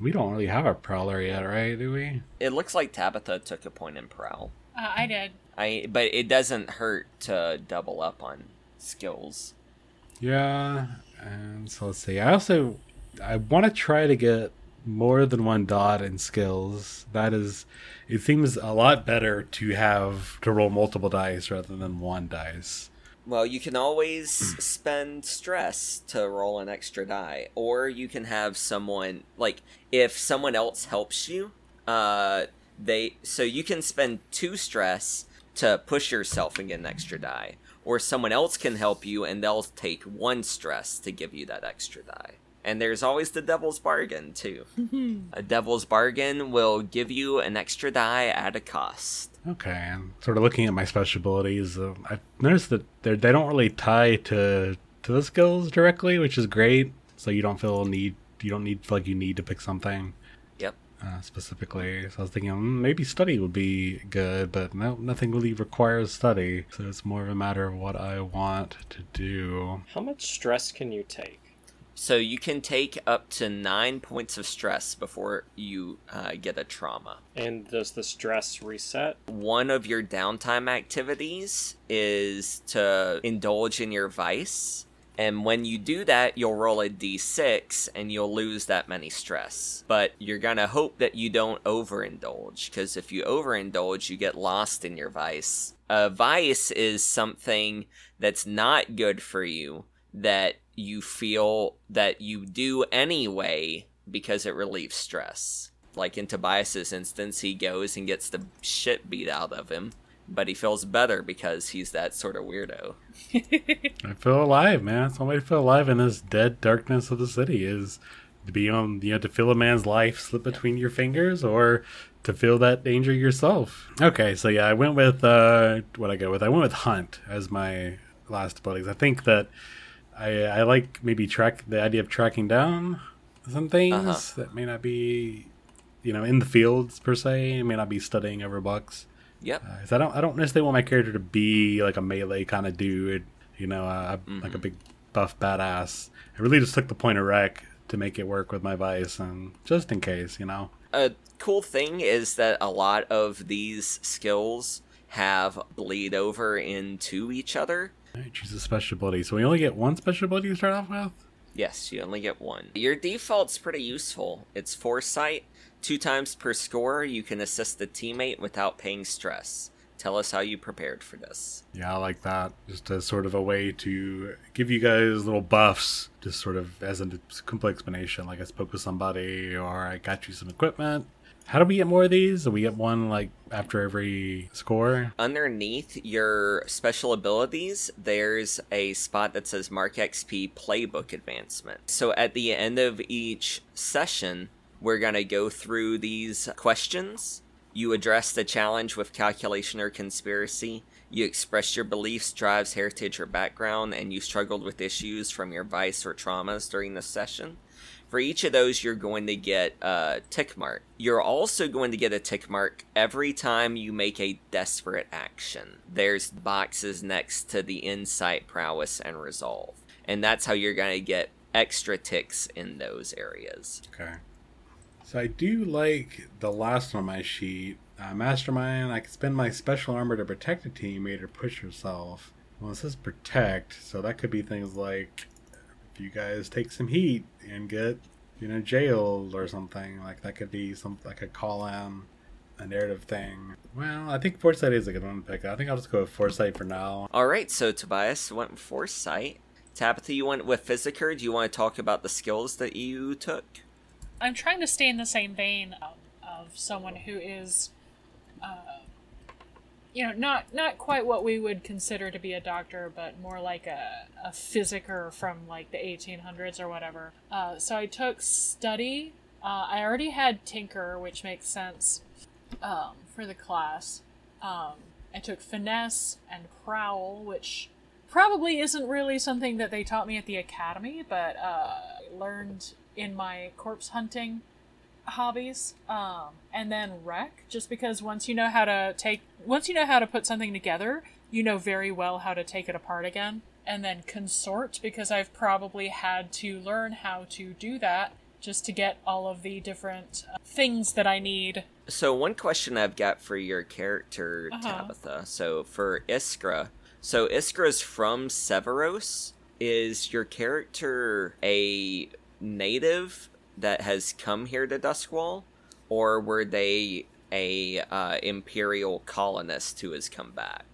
We don't really have a prowler yet, right? Do we? It looks like Tabitha took a point in Prowl. Uh, I did. I but it doesn't hurt to double up on skills. Yeah, and so let's see. I also I want to try to get more than one dot in skills. That is, it seems a lot better to have to roll multiple dice rather than one dice. Well, you can always spend stress to roll an extra die, or you can have someone like if someone else helps you, uh, they so you can spend two stress to push yourself and get an extra die, or someone else can help you and they'll take one stress to give you that extra die. And there's always the devil's bargain too. [LAUGHS] a devil's bargain will give you an extra die at a cost. Okay, and sort of looking at my special abilities, uh, I've noticed that they they don't really tie to to the skills directly, which is great. So you don't feel need you don't need feel like you need to pick something Yep. uh, specifically. So I was thinking mm, maybe study would be good, but no, nothing really requires study. So it's more of a matter of what I want to do. How much stress can you take? So you can take up to nine points of stress before you uh, get a trauma. And does the stress reset? One of your downtime activities is to indulge in your vice. And when you do that, you'll roll a d6 and you'll lose that many stress. But you're going to hope that you don't overindulge, because if you overindulge, you get lost in your vice. A vice is something that's not good for you that you feel that you do anyway because it relieves stress. Like in Tobias's instance, he goes and gets the shit beat out of him, but he feels better because he's that sort of weirdo. I feel alive, man. It's one way to feel alive in this dead darkness of the city is to be on, you know, to feel a man's life slip between your fingers or to feel that danger yourself. Okay, so yeah, I went with uh what I go with. I went with hunt as my last abilities. I think that I I like maybe track the idea of tracking down some things Uh-huh. that may not be you know in the fields per se, It may not be studying over books. Yep. Uh, I don't I don't necessarily want my character to be like a melee kind of dude, you know, uh, like a big buff badass. I really just took the point of wreck to make it work with my vice, and just in case, you know. A cool thing is that a lot of these skills have bleed over into each other. Alright, choose a special ability. So we only get one special ability to start off with. Yes, you only get one. Your default's pretty useful. It's foresight. Two times per score, you can assist a teammate without paying stress. Tell us how you prepared for this. Yeah, I like that. Just as sort of a way to give you guys little buffs, just sort of as a complete explanation. Like I spoke with somebody, or I got you some equipment. How do we get more of these? Do we get one like after every score? Underneath your special abilities, there's a spot that says Mark XP Playbook Advancement. So at the end of each session, we're going to go through these questions. You address the challenge with calculation or conspiracy. You express your beliefs, drives, heritage, or background, and you struggled with issues from your vice or traumas during the session. For each of those, you're going to get a tick mark. You're also going to get a tick mark every time you make a desperate action. There's boxes next to the insight, prowess, and resolve. And that's how you're going to get extra ticks in those areas. Okay. So I do like the last one on my sheet. Uh, Mastermind, I can spend my special armor to protect a teammate or push yourself. Well, it says protect, so that could be things like if you guys take some heat and get, you know, jailed or something. Like that could be some like a call in, a narrative thing. Well, I think foresight is a good one to pick. I think I'll just go with foresight for now. All right, so Tobias went with foresight. Tabitha, you went with Physicker. Do you want to talk about the skills that you took? I'm trying to stay in the same vein of, of someone who is, uh, you know, not not quite what we would consider to be a doctor, but more like a, a physicker from like the 1800s or whatever. Uh, so I took study. Uh, I already had tinker, which makes sense um, for the class. Um, I took finesse and prowl, which probably isn't really something that they taught me at the academy, but uh, learned in my corpse hunting hobbies. Um, and then wreck, just because once you know how to take, once you know how to put something together, you know very well how to take it apart again. And then consort, because I've probably had to learn how to do that just to get all of the different uh, things that I need. So, one question I've got for your character, Uh-huh. Tabitha. So, for Iskra, so Iskra's from Severos. Is your character a native that has come here to Duskwall, or were they a uh, imperial colonist who has come back?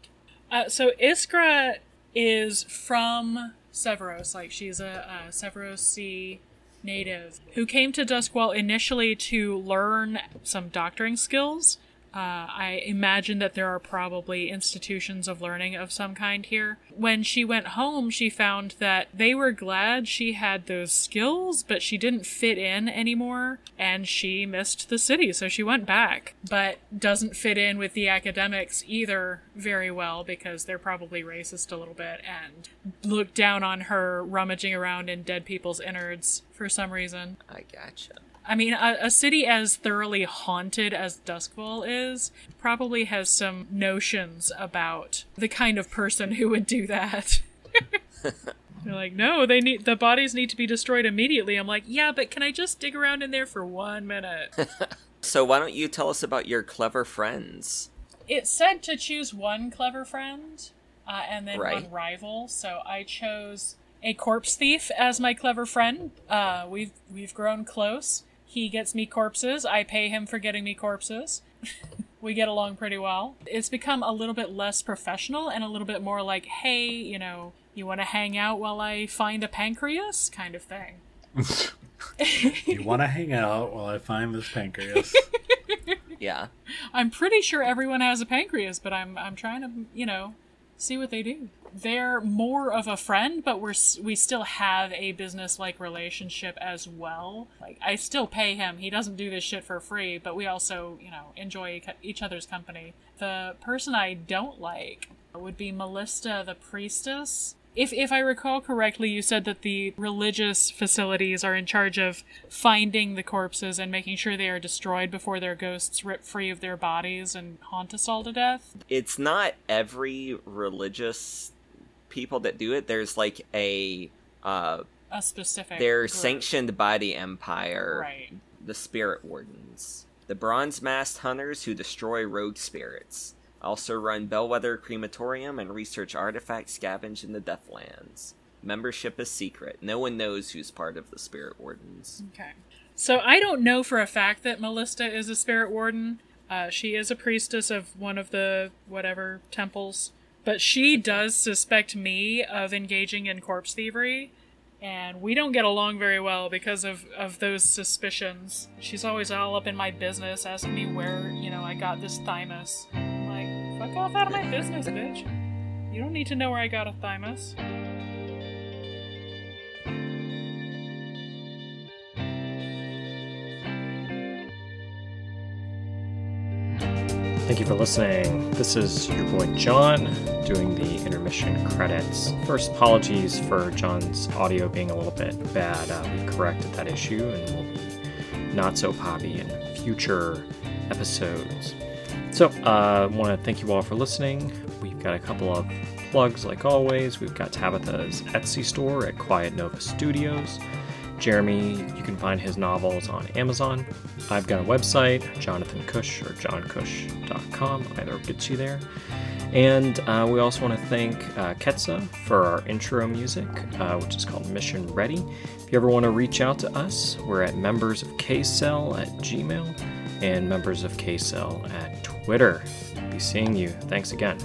Uh, so Iskra is from Severos, like she's a, a Severosi native who came to Duskwall initially to learn some doctoring skills. Uh, I imagine that there are probably institutions of learning of some kind here. When she went home, she found that they were glad she had those skills, but she didn't fit in anymore, and she missed the city, so she went back. But doesn't fit in with the academics either very well because they're probably racist a little bit and look down on her rummaging around in dead people's innards for some reason. I gotcha. I mean, a, a city as thoroughly haunted as Duskwall is probably has some notions about the kind of person who would do that. [LAUGHS] They're like, no, they need the bodies need to be destroyed immediately. I'm like, yeah, but can I just dig around in there for one minute? [LAUGHS] So, why don't you tell us about your clever friends? it said to choose one clever friend uh, and then Right. one rival, so I chose a corpse thief as my clever friend. Uh, we've we've grown close. He gets me corpses. I pay him for getting me corpses. [LAUGHS] we get along pretty well. It's become a little bit less professional and a little bit more like, hey, you know, you want to hang out while I find a pancreas kind of thing. [LAUGHS] You want to hang out while I find this pancreas? Yeah. [LAUGHS] I'm pretty sure everyone has a pancreas, but I'm I'm trying to you know see what they do. They're more of a friend, but we're we still have a business like relationship as well. Like I still pay him. He doesn't do this shit for free, but we also you know enjoy each- other's company. The person I don't like would be Melista the priestess. If if I recall correctly, you said that the religious facilities are in charge of finding the corpses and making sure they are destroyed before their ghosts rip free of their bodies and haunt us all to death. It's not every religious people that do it. There's like a. Uh, A specific. they're group. sanctioned by the Empire. Right. the Spirit Wardens, the Bronze Masked Hunters who destroy rogue spirits, also run Bellwether Crematorium and research artifacts scavenged in the Deathlands. Membership is secret. No one knows who's part of the Spirit Wardens. Okay. So I don't know for a fact that Melista is a spirit warden. Uh, she is a priestess of one of the whatever temples, but she does suspect me of engaging in corpse thievery, and we don't get along very well because of of those suspicions. She's always all up in my business, asking me where you know I got this thymus. Fuck off out of my business, bitch. You don't need to know where I got a thymus. Thank you for listening. This is your boy John doing the intermission credits. First, apologies for John's audio being a little bit bad. Uh, we've corrected that issue and will be not so poppy in future episodes. So, I uh, want to thank you all for listening. We've got a couple of plugs, like always, we've got Tabitha's Etsy store at Quiet Nova Studios. Jeremy, you can find his novels on Amazon. I've got a website, Jonathan Cush or johncush.com. Either gets you there. And uh, we also want to thank uh, Ketsa for our intro music, uh, which is called Mission Ready. If you ever want to reach out to us, we're at members of KCell at Gmail and members of KCell at Twitter. Be seeing you. Thanks again.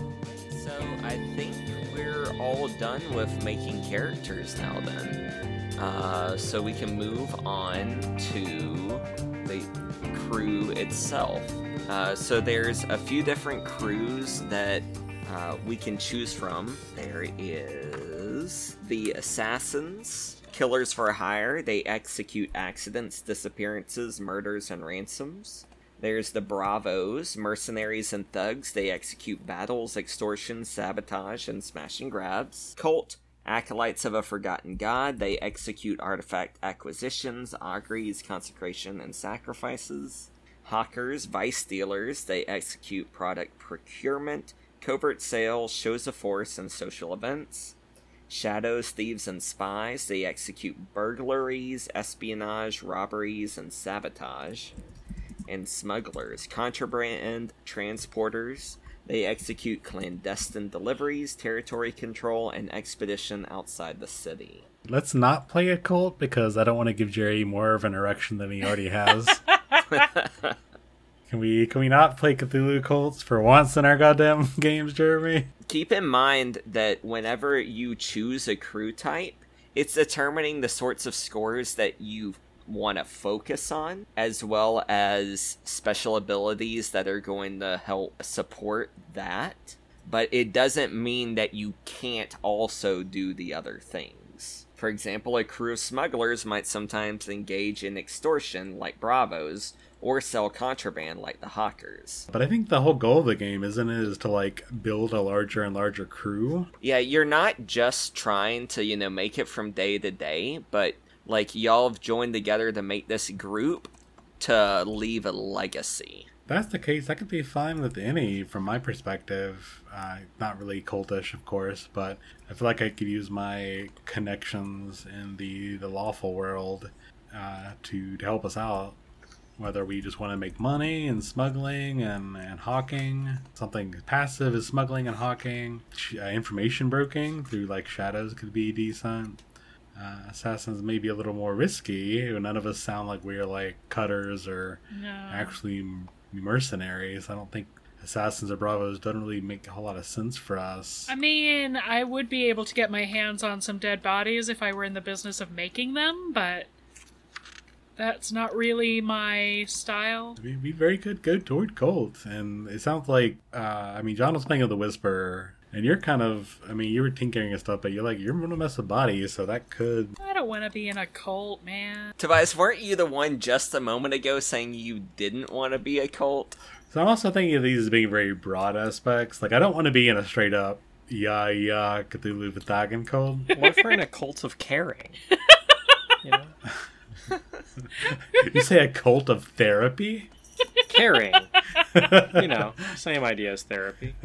So I think we're all done with making characters now then. Uh, so we can move on to the crew itself. Uh, so there's a few different crews that uh, we can choose from. There is the assassins, killers for hire. They execute accidents, disappearances, murders, and ransoms. There's the Bravos, mercenaries and thugs. They execute battles, extortion, sabotage, and smash and grabs. Cult, acolytes of a forgotten god. They execute artifact acquisitions, auguries, consecration, and sacrifices. Hawkers, vice dealers. They execute product procurement, covert sales, shows of force, and social events. Shadows, thieves, and spies. They execute burglaries, espionage, robberies, and sabotage and smugglers, contraband transporters. They execute clandestine deliveries, territory control, and expedition outside the city. Let's not play a cult because I don't want to give Jerry more of an erection than he already has. [LAUGHS] can we can we not play Cthulhu cults for once in our goddamn [LAUGHS] games, Jeremy? Keep in mind that whenever you choose a crew type, it's determining the sorts of scores that you want to focus on, as well as special abilities that are going to help support that. But it doesn't mean that you can't also do the other things. For example, a crew of smugglers might sometimes engage in extortion, like Bravos, or sell contraband, like the Hawkers. But I think the whole goal of the game, isn't it, is to like build a larger and larger crew. Yeah, you're not just trying to, you know, make it from day to day, but like y'all have joined together to make this group to leave a legacy. That's the case. I could be fine with any from my perspective. Uh, not really cultish, of course, but I feel like I could use my connections in the the lawful world uh, to to help us out. Whether we just want to make money and smuggling and, and hawking, something passive is smuggling and hawking. Uh, information broking through like shadows could be decent uh, assassins may be a little more risky. None of us sound like we're like cutters or No. actually mercenaries. I don't think assassins or bravos doesn't really make a whole lot of sense for us. I mean, I would be able to get my hands on some dead bodies if I were in the business of making them, but that's not really my style. We'd be very good go toward cult, and it sounds like uh, I mean John was playing the whisper. And you're kind of, I mean, you were tinkering and stuff, but you're like, you're gonna mess with bodies, so that could. I don't want to be in a cult, man. Tobias, weren't you the one just a moment ago saying you didn't want to be a cult? So I'm also thinking of these as being very broad aspects. Like, I don't want to be in a straight up, yeah, yeah, Cthulhu fhtagn cult. [LAUGHS] What if we're in a cult of caring? [LAUGHS] You know? [LAUGHS] you say a cult of therapy? Caring. [LAUGHS] You know, same idea as therapy. [LAUGHS]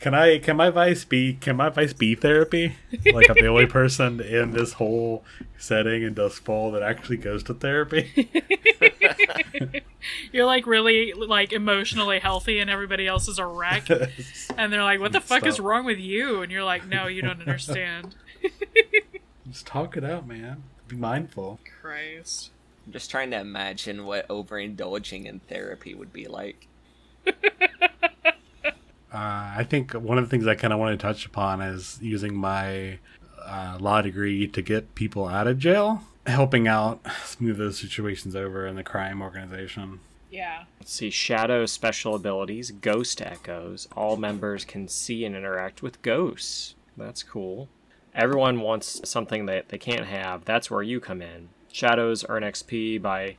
can I? Can my vice be? Can my vice be therapy? Like I'm the only person in this whole setting in Duskfall that actually goes to therapy. [LAUGHS] You're like really like emotionally healthy and everybody else is a wreck. And they're like, "What the fuck is wrong with you?" And you're like, "No, you don't understand." Just talk it out, man. Be mindful. Christ. I'm just trying to imagine what overindulging in therapy would be like. [LAUGHS] Uh, I think one of the things I kind of want to touch upon is using my uh, law degree to get people out of jail, helping out smooth those situations over in the crime organization. Yeah. Let's see, Shadow special abilities, Ghost Echoes. All members can see and interact with ghosts. That's cool. Everyone wants something that they can't have. That's where you come in. Shadows earn XP by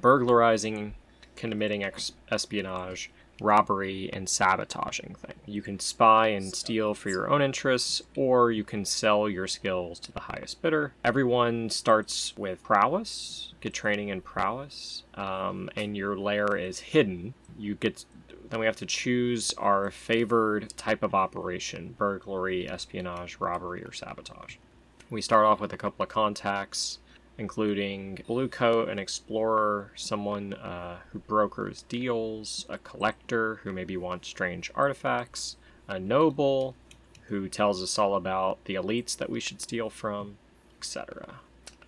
burglarizing, committing ex- espionage, robbery, and sabotaging things. You can spy and steal for your own interests, or you can sell your skills to the highest bidder. Everyone starts with prowess, get training in prowess, um, and your lair is hidden. You get Then we have to choose our favored type of operation burglary, espionage, robbery, or sabotage. We start off with a couple of contacts, including Blue Coat, an explorer, someone uh, who brokers deals, a collector who maybe wants strange artifacts, a noble who tells us all about the elites that we should steal from, etc.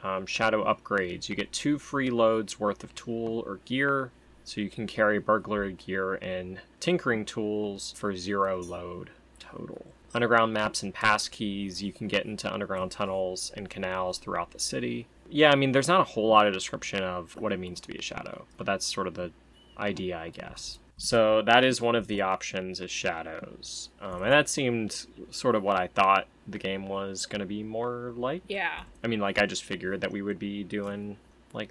Um, shadow upgrades. You get two free loads worth of tool or gear, so you can carry burglary gear and tinkering tools for zero load total. Underground maps and pass keys. You can get into underground tunnels and canals throughout the city. Yeah, I mean, there's not a whole lot of description of what it means to be a shadow, but that's sort of the idea, I guess. So that is one of the options is shadows, um, and that seemed sort of what I thought the game was going to be more like. Yeah. I mean, like I just figured that we would be doing like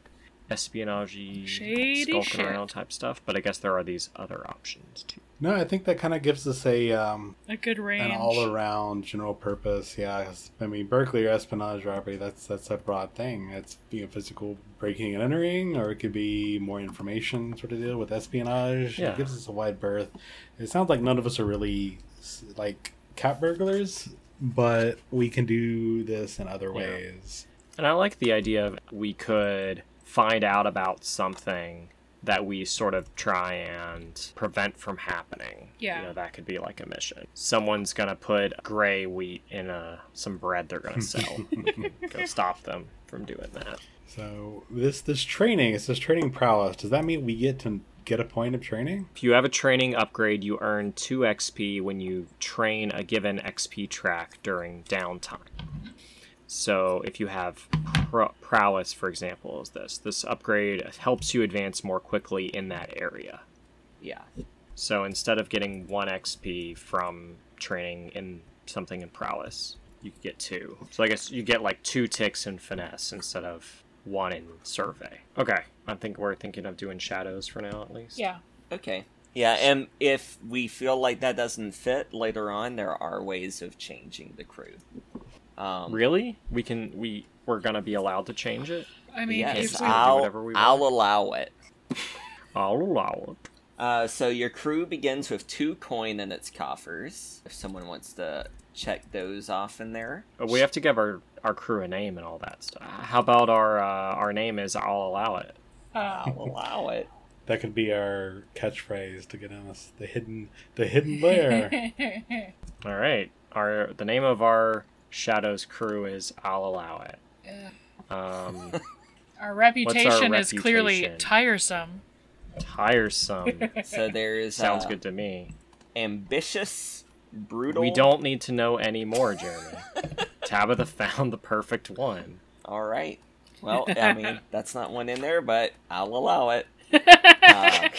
espionage, skulking shit. around type stuff, but I guess there are these other options too. No, I think that kind of gives us a um, A good range. an all around general purpose. Yeah, I mean, burglary or espionage robbery. That's that's a broad thing. It's you know, physical breaking and entering, or it could be more information sort of deal with espionage. Yeah. It gives us a wide berth. It sounds like none of us are really like cat burglars, but we can do this in other Yeah. ways. And I like the idea of we could find out about something that we sort of try and prevent from happening. Yeah. You know, that could be like a mission. Someone's gonna put gray wheat in a some bread they're gonna sell. [LAUGHS] go stop them from doing that. So this this training, it says training prowess. Does that mean we get to get a point of training? If you have a training upgrade, you earn 2 XP when you train a given XP track during downtime. So if you have pro- prowess, for example, is this this upgrade helps you advance more quickly in that area. Yeah. So instead of getting 1 XP from training in something in prowess, you could get 2. So I guess you get like 2 ticks in finesse instead of 1 in survey. Okay, I think we're thinking of doing shadows for now at least. Yeah. Okay. Yeah, and if we feel like that doesn't fit later on, there are ways of changing the crew. Um, Really? We can we we're gonna be allowed to change it? I mean, yes, if we- we, do I'll, whatever we I'll allow it. I'll allow it. Uh, so your crew begins with two coin in its coffers. If someone wants to check those off in there. We have to give our, our crew a name and all that stuff. How about our uh, our name is I'll allow it. I'll [LAUGHS] allow it. That could be our catchphrase to get on us. The hidden the hidden lair. [LAUGHS] All right. Our the name of our Shadows crew is I'll allow it. Um, [LAUGHS] our reputation is clearly tiresome. tiresome. [LAUGHS] So there's Sounds uh, good to me. ambitious, brutal. We don't need to know any more, Jeremy. [LAUGHS] Tabitha found the perfect one. All right. Well, I mean that's not one in there, but I'll allow it. Uh,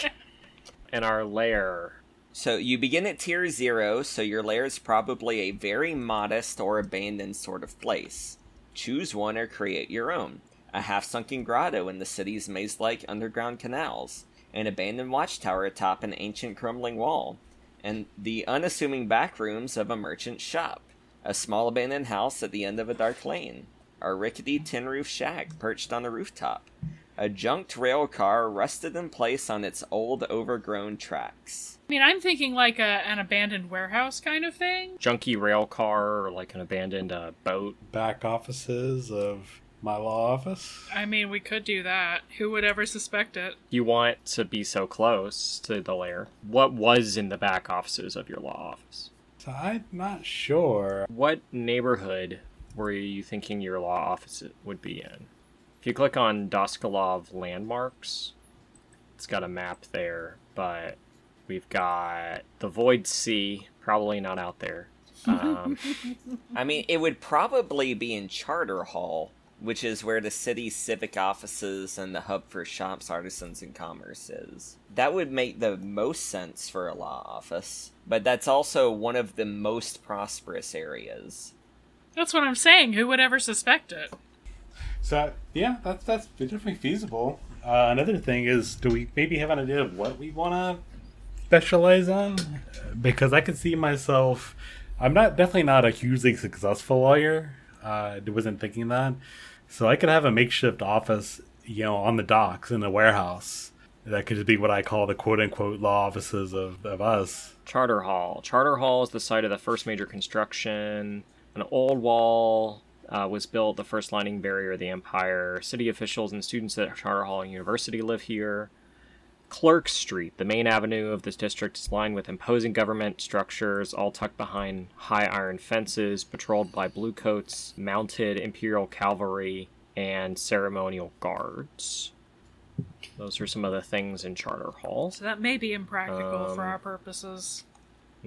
And our lair. So you begin at tier zero, so your lair is probably a very modest or abandoned sort of place. Choose one or create your own. A half sunken grotto in the city's maze like underground canals, an abandoned watchtower atop an ancient crumbling wall, and the unassuming back rooms of a merchant shop, a small abandoned house at the end of a dark lane, a rickety tin roof shack perched on a rooftop, a junked rail car rusted in place on its old overgrown tracks. I mean, I'm thinking like a, an abandoned warehouse kind of thing. Junky rail car or like an abandoned uh, boat. Back offices of my law office. I mean, we could do that. Who would ever suspect it? You want to be so close to the lair. What was in the back offices of your law office? I'm not sure. What neighborhood were you thinking your law office would be in? If you click on Doskvol landmarks, it's got a map there, but we've got the Void Sea, probably not out there. Um, [LAUGHS] I mean, it would probably be in Charter Hall, which is where the city's civic offices and the hub for shops, artisans, and commerce is. That would make the most sense for a law office, but that's also one of the most prosperous areas. That's what I'm saying. Who would ever suspect it? So yeah, that's that's definitely feasible. Uh, another thing is, do we maybe have an idea of what we want to specialize on? Because I could see myself. I'm not definitely not a hugely successful lawyer. Uh, I wasn't thinking that. So I could have a makeshift office, you know, on the docks in a warehouse, that could just be what I call the quote unquote law offices of, of us. Charter Hall. Charter Hall is the site of the first major construction. An old wall uh, was built, the first lightning barrier of the empire. City officials and students at Charter Hall University live here. Clerk Street, the main avenue of this district, is lined with imposing government structures, all tucked behind high iron fences, patrolled by bluecoats, mounted imperial cavalry, and ceremonial guards. Those are some of the things in Charter Hall. So that may be impractical for Um, our purposes.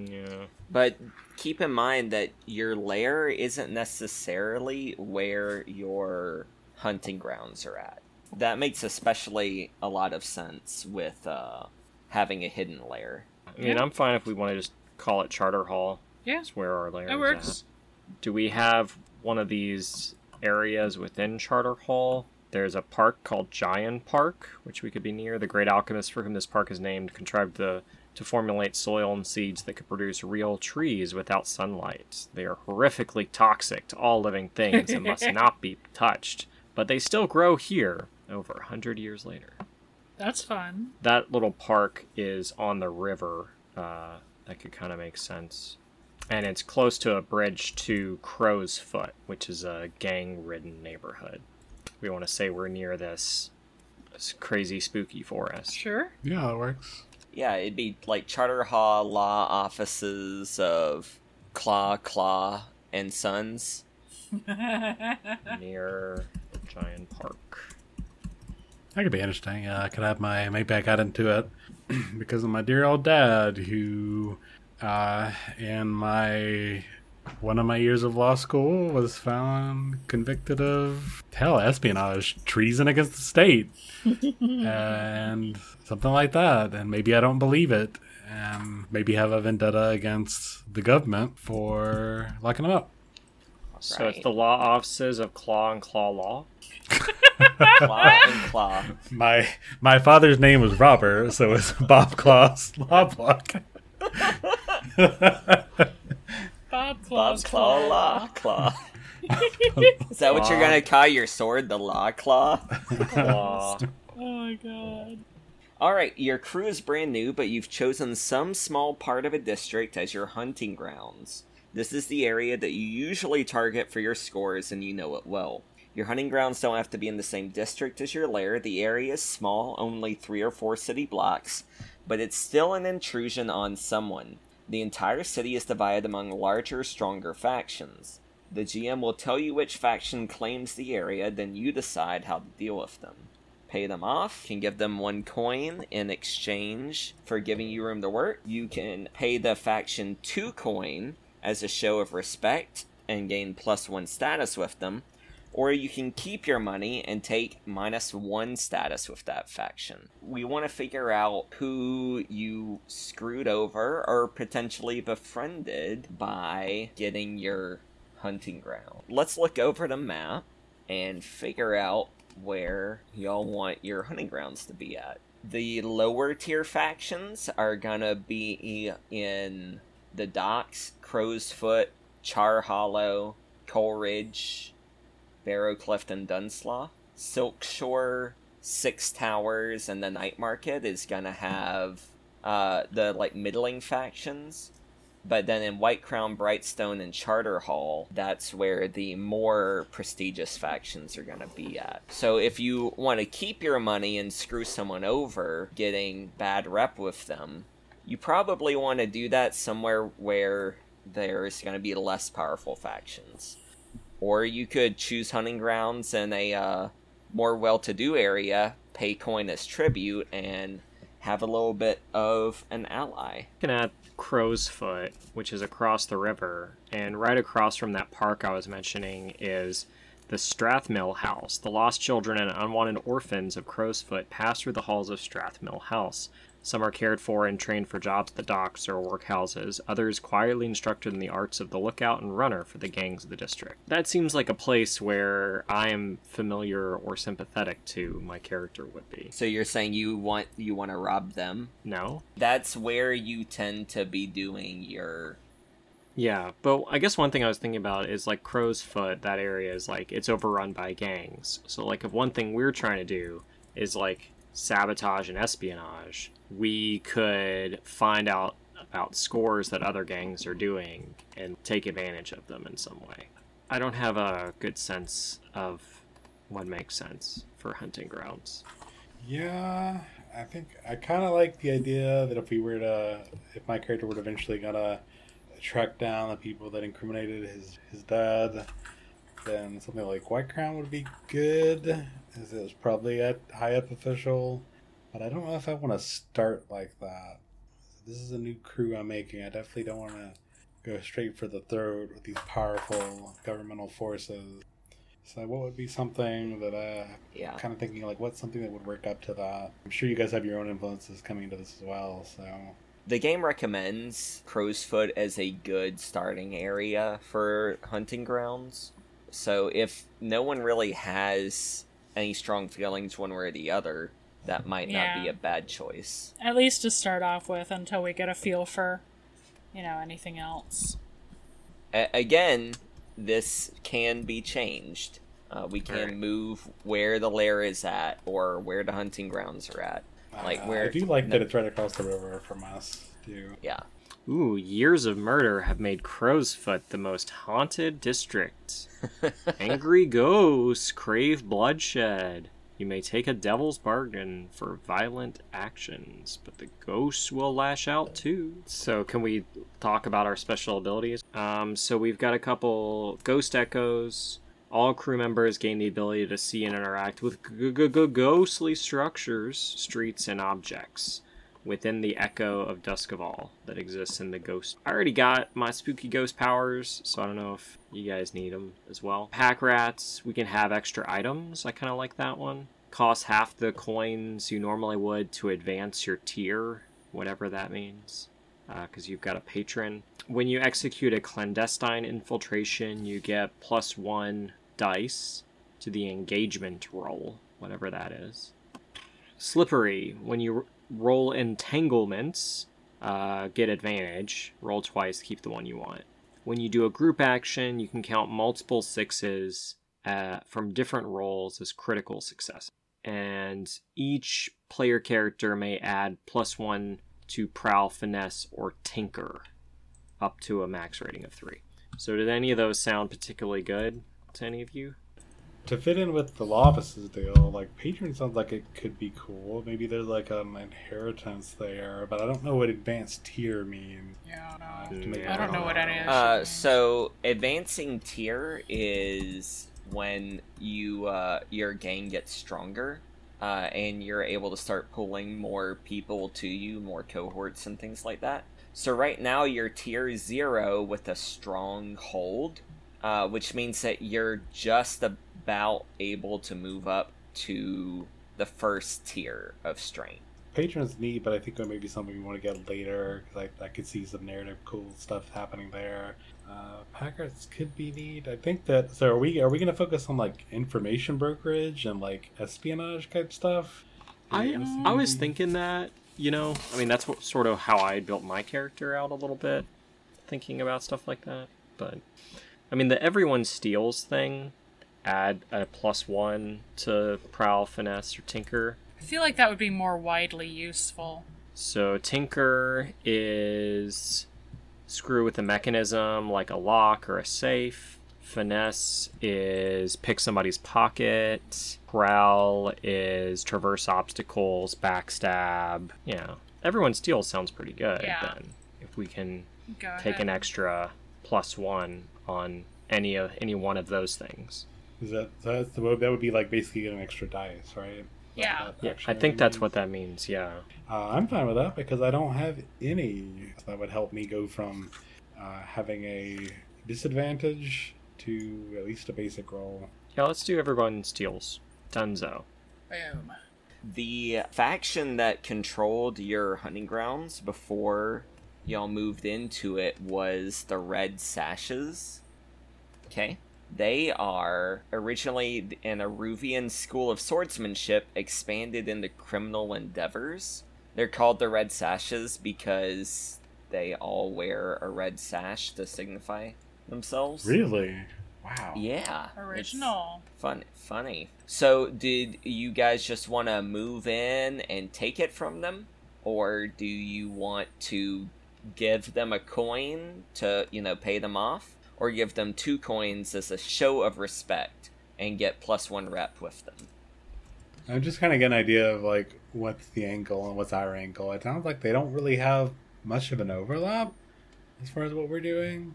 Yeah. But keep in mind that your lair isn't necessarily where your hunting grounds are at. That makes especially a lot of sense with uh, having a hidden lair. I mean, Yeah. I'm fine if we want to just call it Charter Hall. Yeah, That's where our lair that is works. at. Do we have one of these areas within Charter Hall? There's a park called Giant Park, which we could be near. The great alchemist for whom this park is named contrived to, to formulate soil and seeds that could produce real trees without sunlight. They are horrifically toxic to all living things and must [LAUGHS] not be touched. But they still grow here over a hundred years later That's fun. that little park is on the river. Uh, that could kind of make sense. And it's close to a bridge to Crow's Foot, which is a gang ridden neighborhood. We want to say we're near this, this crazy, spooky forest. Sure. Yeah, that works. Yeah, it'd be like Charter Hall law offices of Claw, Claw, and Sons. Near Giant Park. That could be interesting. Uh, I could have my maybe I got into it [CLEARS THROAT] because of my dear old dad, who uh, in my one of my years of law school was found convicted of hell espionage, treason against the state, [LAUGHS] and something like that. And maybe I don't believe it, and maybe have a vendetta against the government for locking him up. So it's the law offices of Claw and Claw Law. [LAUGHS] Claw and Claw. My my father's name was Robert, so it's Bob Claw's Law Block. [LAUGHS] Bob Bob Claw's Claw, Law Claw. [LAUGHS] Is that what you're gonna call your sword, the Law Claw? Claw. [LAUGHS] Oh my god. Alright, your crew is brand new, but you've chosen some small part of a district as your hunting grounds. This is the area that you usually target for your scores, and you know it well. Your hunting grounds don't have to be in the same district as your lair. The area is small, only three or four city blocks, but it's still an intrusion on someone. The entire city is divided among larger, stronger factions. The GM will tell you which faction claims the area, then you decide how to deal with them pay them off. Can give them one coin in exchange for giving you room to work. You can pay the faction two coin as a show of respect and gain plus one status with them. Or you can keep your money and take minus one status with that faction. We want to figure out who you screwed over or potentially befriended by getting your hunting ground. Let's look over the map and figure out where y'all want your hunting grounds to be at. The lower tier factions are gonna be in the docks, Crow's Foot, Char Hollow, Coalridge, Barrowcleft, and Dunslough. Silkshore, Six Towers, and the Night Market is gonna have uh, the like middling factions. But then in White Crown, Brightstone, and Charter Hall, that's where the more prestigious factions are going to be at. So if you want to keep your money and screw someone over, getting bad rep with them, you probably want to do that somewhere where there's going to be less powerful factions. Or you could choose hunting grounds in a uh, more well to do area, pay coin as tribute, and have a little bit of an ally. looking at Crow's Foot, which is across the river, and right across from that park I was mentioning is the Strathmill House. The lost children and unwanted orphans of Crow's Foot pass through the halls of Strathmill House. Some are cared for and trained for jobs at the docks or workhouses, others quietly instructed in the arts of the lookout and runner for the gangs of the district. That seems like a place where I am familiar or sympathetic to my character would be. So you're saying you want you want to rob them? No? That's where you tend to be doing your Yeah, but I guess one thing I was thinking about is like Crow's Foot, that area is like it's overrun by gangs. So like if one thing we're trying to do is like sabotage and espionage, we could find out about scores that other gangs are doing and take advantage of them in some way. I don't have a good sense of what makes sense for hunting grounds. Yeah, I think I kind of like the idea that if we were to, if my character to eventually gonna track down the people that incriminated his his dad, then something like White Crown would be good, as it was probably a high up official. But I don't know if I want to start like that. This is a new crew I'm making. I definitely don't want to go straight for the throat with these powerful governmental forces. So what would be something that uh Yeah. kind of thinking like what's something that would work up to that? I'm sure you guys have your own influences coming into this as well. So The game recommends Crow's Foot as a good starting area for hunting grounds. So if no one really has any strong feelings one way or the other, that might not be a bad choice. At least to start off with until we get a feel for, you know, anything else. A- again, this can be changed. Uh, we can Right. move where the lair is at or where the hunting grounds are at. Like where I do like no- that it's right across the river from us too. Yeah. Ooh, years of murder have made Crowsfoot the most haunted district. [LAUGHS] Angry ghosts crave bloodshed. You may take a devil's bargain for violent actions, but the ghosts will lash out too. So, can we talk about our special abilities? Um, so we've got a couple ghost echoes. All crew members gain the ability to see and interact with g- g- g- ghostly structures, streets, and objects within the echo of Duskwall that exists in the ghost. I already got my spooky ghost powers, so I don't know if you guys need them as well. Pack rats, we can have extra items. I kind of like that one. Cost half the coins you normally would to advance your tier, whatever that means, uh, because you've got a patron. When you execute a clandestine infiltration, you get plus one dice to the engagement roll, whatever that is. Slippery, when you r- roll entanglements, uh, get advantage. Roll twice, keep the one you want. When you do a group action, you can count multiple sixes uh, from different rolls as critical success. And each player character may add plus one to prowl, finesse, or tinker, up to a max rating of three. So, did any of those sound particularly good to any of you? To fit in with the Loftus's deal, like patron sounds like it could be cool. Maybe there's like an inheritance there, but I don't know what advanced tier means. Yeah, to make Yeah. I don't know what that is. Uh, so advancing tier is when you uh, your gang gets stronger, uh, and you're able to start pulling more people to you, more cohorts and things like that. So right now you're tier zero with a strong hold, uh, which means that you're just about able to move up to the first tier of strength. Patron's neat, but I think it may be something we want to get later because I, I could see some narrative cool stuff happening there. Uh, Packers could be neat. I think that. So are we? Are we going to focus on like information brokerage and like espionage type stuff? I I was thinking that, you know, I mean that's what, sort of how I built my character out a little bit, thinking about stuff like that. But I mean the everyone steals thing, add a plus one to prowl, finesse, or tinker. I feel like that would be more widely useful. So tinker is screw with a mechanism like a lock or a safe. Finesse is pick somebody's pocket. Prowl is traverse obstacles, backstab. Yeah, everyone steals sounds pretty good. Yeah. Then if we can Go take ahead. an extra plus one on any of any one of those things. Is that that's the that would be like basically getting extra dice, right? Yeah. That Yeah, I think that's means- what that means. Yeah. Uh, I'm fine with that because I don't have any that would help me go from uh, having a disadvantage to at least a basic roll. Yeah, let's do everyone steals. Dunzo. Boom. the faction that controlled your hunting grounds before y'all moved into it was the Red Sashes. Okay. They are originally an Iruvian school of swordsmanship expanded into criminal endeavors. They're called the Red Sashes because they all wear a red sash to signify themselves. Really? Wow. Yeah. Original. Fun, funny. So, did you guys just want to move in and take it from them, or do you want to give them a coin to, you know, pay them off, or give them two coins as a show of respect and get plus one rep with them? I'm just kind of getting an idea of like what's the angle and what's our angle. It sounds like they don't really have much of an overlap as far as what we're doing.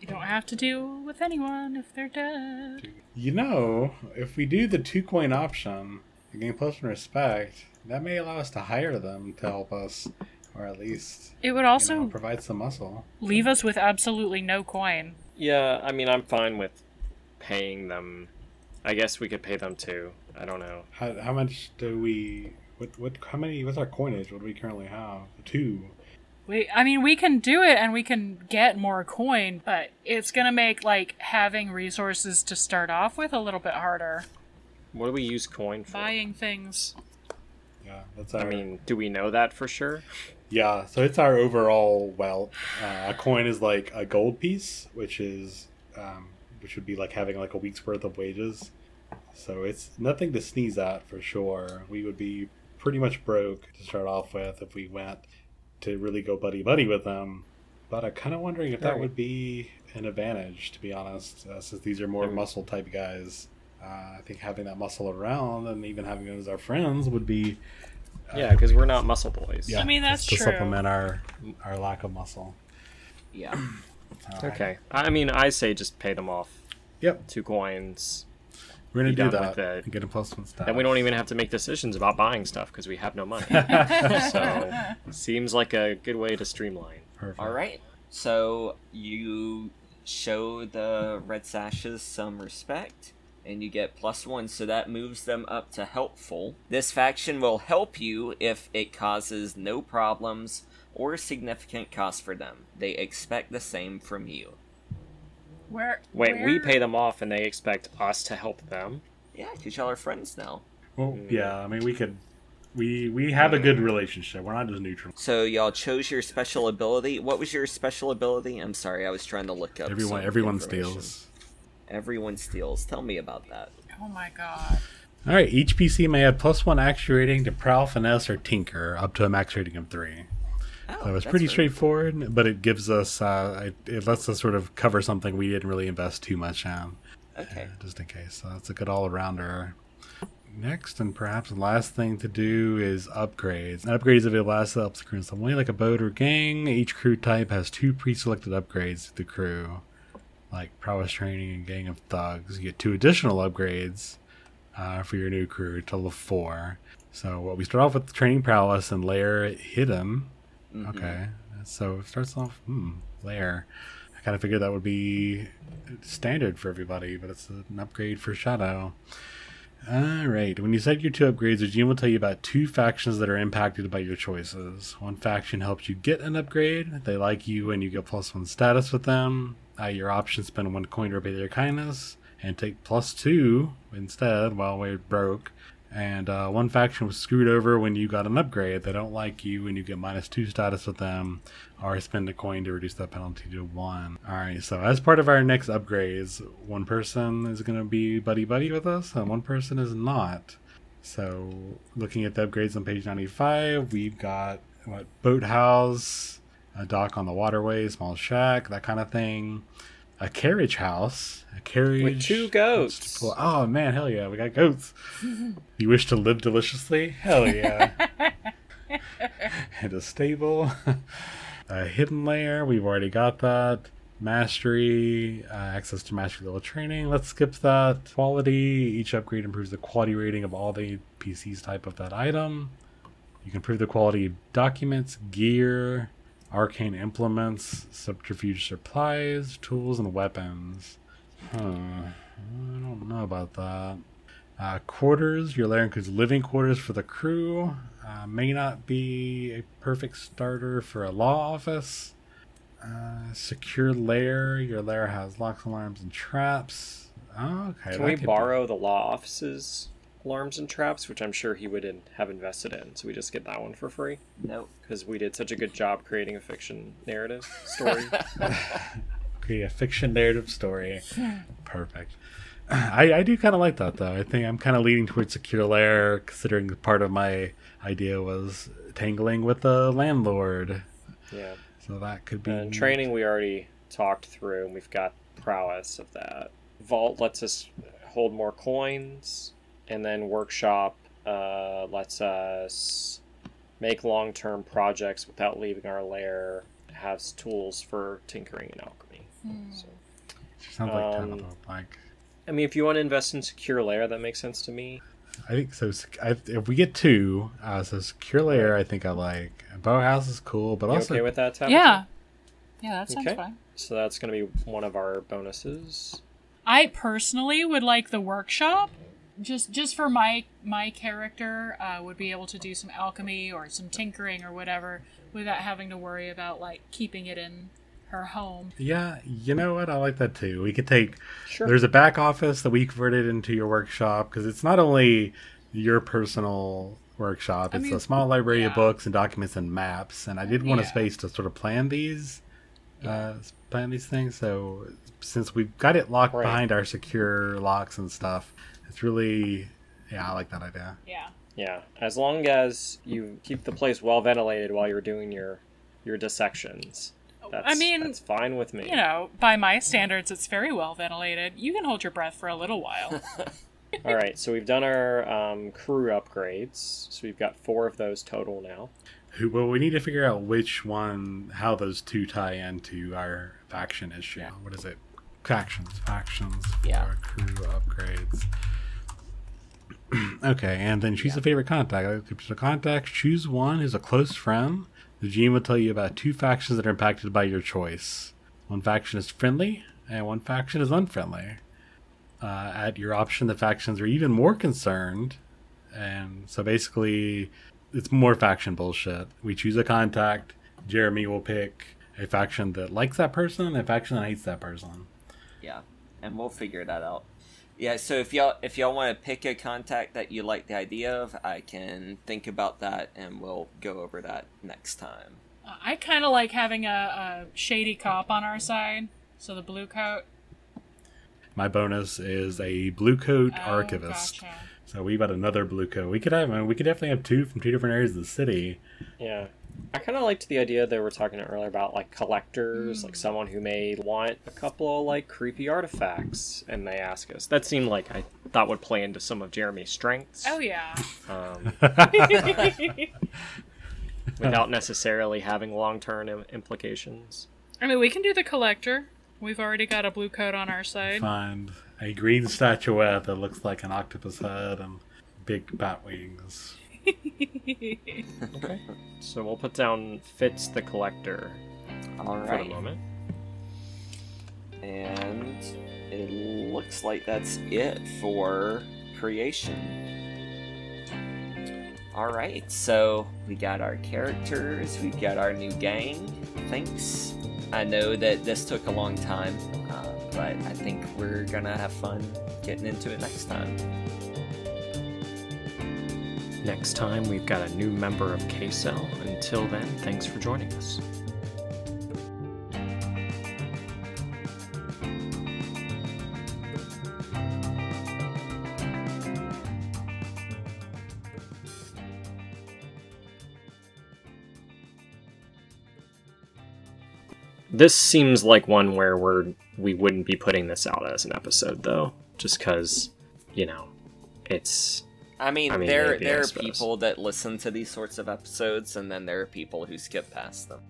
You don't have to deal with anyone if they're dead. You know, if we do the two coin option and gain plus one respect, that may allow us to hire them to help us, or at least It would you also know, provide some muscle. leave us with absolutely no coin. Yeah, I mean, I'm fine with paying them. I guess we could pay them too. I don't know. How, how much do we? What what? How many? What's our coinage? What do we currently have? Two. We, I mean, we can do it and we can get more coin, but it's gonna make like having resources to start off with a little bit harder. What do we use coin for? Buying things. Yeah, that's our. I mean, do we know that for sure? Yeah, so it's our overall wealth. Uh, a coin is like a gold piece, which is, um, which would be like having like a week's worth of wages. So it's nothing to sneeze at for sure. We would be pretty much broke to start off with if we went to really go buddy buddy with them. But I'm kind of wondering if that would be an advantage, to be honest, uh, since these are more Mm. muscle type guys. Uh, I think having that muscle around and even having them as our friends would be. Uh, Yeah, because we're not muscle boys. yeah, I mean, that's just to true. supplement our our lack of muscle. Yeah. All right. Okay. I mean, I say just pay them off. Yep. Two coins. We're gonna Be do done that with it. and get a plus one stat. Then we don't even have to make decisions about buying stuff because we have no money. [LAUGHS] so, seems like a good way to streamline. Perfect. All right. So you show the red sashes some respect, and you get plus one, so that moves them up to helpful. This faction will help you if it causes no problems or significant cost for them. They expect the same from you. Where? Wait, we pay them off and they expect us to help them? Yeah, because y'all are friends now. Well, hmm. yeah. I mean, we could. We we have a good relationship. We're not just neutral. So y'all chose your special ability. What was your special ability? I'm sorry, I was trying to look up. Everyone some everyone steals. Everyone steals. Tell me about that. Oh my god. All right. Each PC may add plus one action rating to prowl, finesse, or tinker up to a max rating of three. Oh, So it's that's pretty very- straightforward, but it gives us. Uh, it, it lets us sort of cover something we didn't really invest too much in. Okay. just in case. So that's a good all arounder. Next and perhaps the last thing to do is upgrades. And upgrades available as helps the crew in some way, like a boat or gang. Each crew type has two pre-selected upgrades to the crew, like prowess training and gang of thugs. You get two additional upgrades uh, for your new crew, total of four. So what we start off with training prowess and layer hidden. Mhm. Okay, so it starts off hmm, layer. I kind of figured that would be standard for everybody, but it's an upgrade for Shadow. All right. When you set your two upgrades, the GM will tell you about two factions that are impacted by your choices. One faction helps you get an upgrade. They like you, and you get plus one status with them. Uh, your options spend one coin to repay their kindness, and take plus two instead while we're broke. And uh, one faction was screwed over when you got an upgrade. They don't like you, and you get minus two status with them, or spend a coin to reduce that penalty to one. All right. So as part of our next upgrades, one person is going to be buddy buddy with us, and one person is not. So looking at the upgrades on page ninety-five, we've got what boathouse, a dock on the waterway, small shack, that kind of thing. A carriage house, a carriage With two goats. Well, oh man, hell yeah, we got goats. [LAUGHS] you wish to live deliciously? Hell yeah. [LAUGHS] and a stable, [LAUGHS] a hidden layer. We've already got that. Mastery, uh, access to mastery level training. Let's skip that. Quality. Each upgrade improves the quality rating of all the PCs type of that item. You can improve the quality of documents, gear, arcane implements, subterfuge supplies, tools, and weapons. Huh. I don't know about that. Uh, quarters. Your lair includes living quarters for the crew. Uh, may not be a perfect starter for a law office. Uh, secure lair. Your lair has locks, alarms, and traps. Oh, okay. Can we could be- borrow the law office's alarms and traps, which I'm sure he would in- have invested in, so we just get that one for free? Nope. Because we did such a good job creating a fiction narrative [LAUGHS] story. [LAUGHS] create a fiction narrative story. Perfect. [CLEARS THROAT] I, I do kind of like that though. I think I'm kind of leaning towards secure lair, considering part of my idea was tangling with the landlord. Yeah. So that could be And training we already talked through, and we've got prowess of that. Vault lets us hold more coins, and then workshop uh, lets us make long-term projects without leaving our lair. Has tools for tinkering and alchemy. So, Sounds like kind of um, a, like I mean, if you want to invest in secure lair, that makes sense to me. I think so. if we get two, uh, so secure layer, I think I like. Bow house is cool, but You also okay with that, Tabitha? Yeah. Yeah, that sounds Okay. fine. So that's going to be one of our bonuses. I personally would like the workshop. Just just for my my character, uh, would be able to do some alchemy or some tinkering or whatever without having to worry about like keeping it in her home. yeah, you know what? I like that too. We could take Sure. There's a back office that we converted into your workshop because it's not only your personal workshop; I it's mean, a small library of books and documents and maps. And I did want a space to sort of plan these, uh, plan these things. So since we've got it locked Right. behind our secure locks and stuff, it's really yeah, I like that idea. Yeah. Yeah, as long as you keep the place well ventilated while you're doing your your dissections. That's, I mean, it's fine with me. you know, by my standards, it's very well ventilated. You can hold your breath for a little while. [LAUGHS] [LAUGHS] All right, so we've done our um, crew upgrades. So we've got four of those total now. Well, we need to figure out which one, how those two tie into our faction issue. What is it? Factions, factions for Yeah. crew upgrades. [CLEARS THROAT] okay, and then choose a favorite contact. So contacts, choose one who's a close friend. The GM will tell you about two factions that are impacted by your choice. One faction is friendly, and one faction is unfriendly. Uh, at your option, the factions are even more concerned, and so basically, it's more faction bullshit. We choose a contact. Jeremy will pick a faction that likes that person and a faction that hates that person. Yeah, and we'll figure that out. Yeah, so if y'all if y'all want to pick a contact that you like the idea of, I can think about that, and we'll go over that next time. Uh, I kind of like having a, a shady cop on our side. So the blue coat. My bonus is a blue coat Oh, archivist. gotcha. So we've got another blue coat. We could have we could definitely have two from two different areas of the city. Yeah. I kind of liked the idea that we were talking earlier about like collectors, like someone who may want a couple of like creepy artifacts, and they ask us. That seemed like I thought would play into some of Jeremy's strengths. Oh yeah. Um, [LAUGHS] [LAUGHS] without necessarily having long-term im- implications. I mean, we can do the collector. We've already got a blue coat on our side. Find a green statuette that looks like an octopus head and big bat wings. Okay. So we'll put down Fitz the Collector All for the moment. and it looks like that's it for creation. All right, so we got our characters, we've got our new gang. Thanks. I know that this took a long time, uh, but I think we're gonna have fun getting into it next time. Next time, we've got a new member of K-Cell. Until then, thanks for joining us. This seems like one where we're we wouldn't be putting this out as an episode though, just because, you know, it's I mean, I mean, there maybe, I there are suppose. people that listen to these sorts of episodes, and then there are people who skip past them.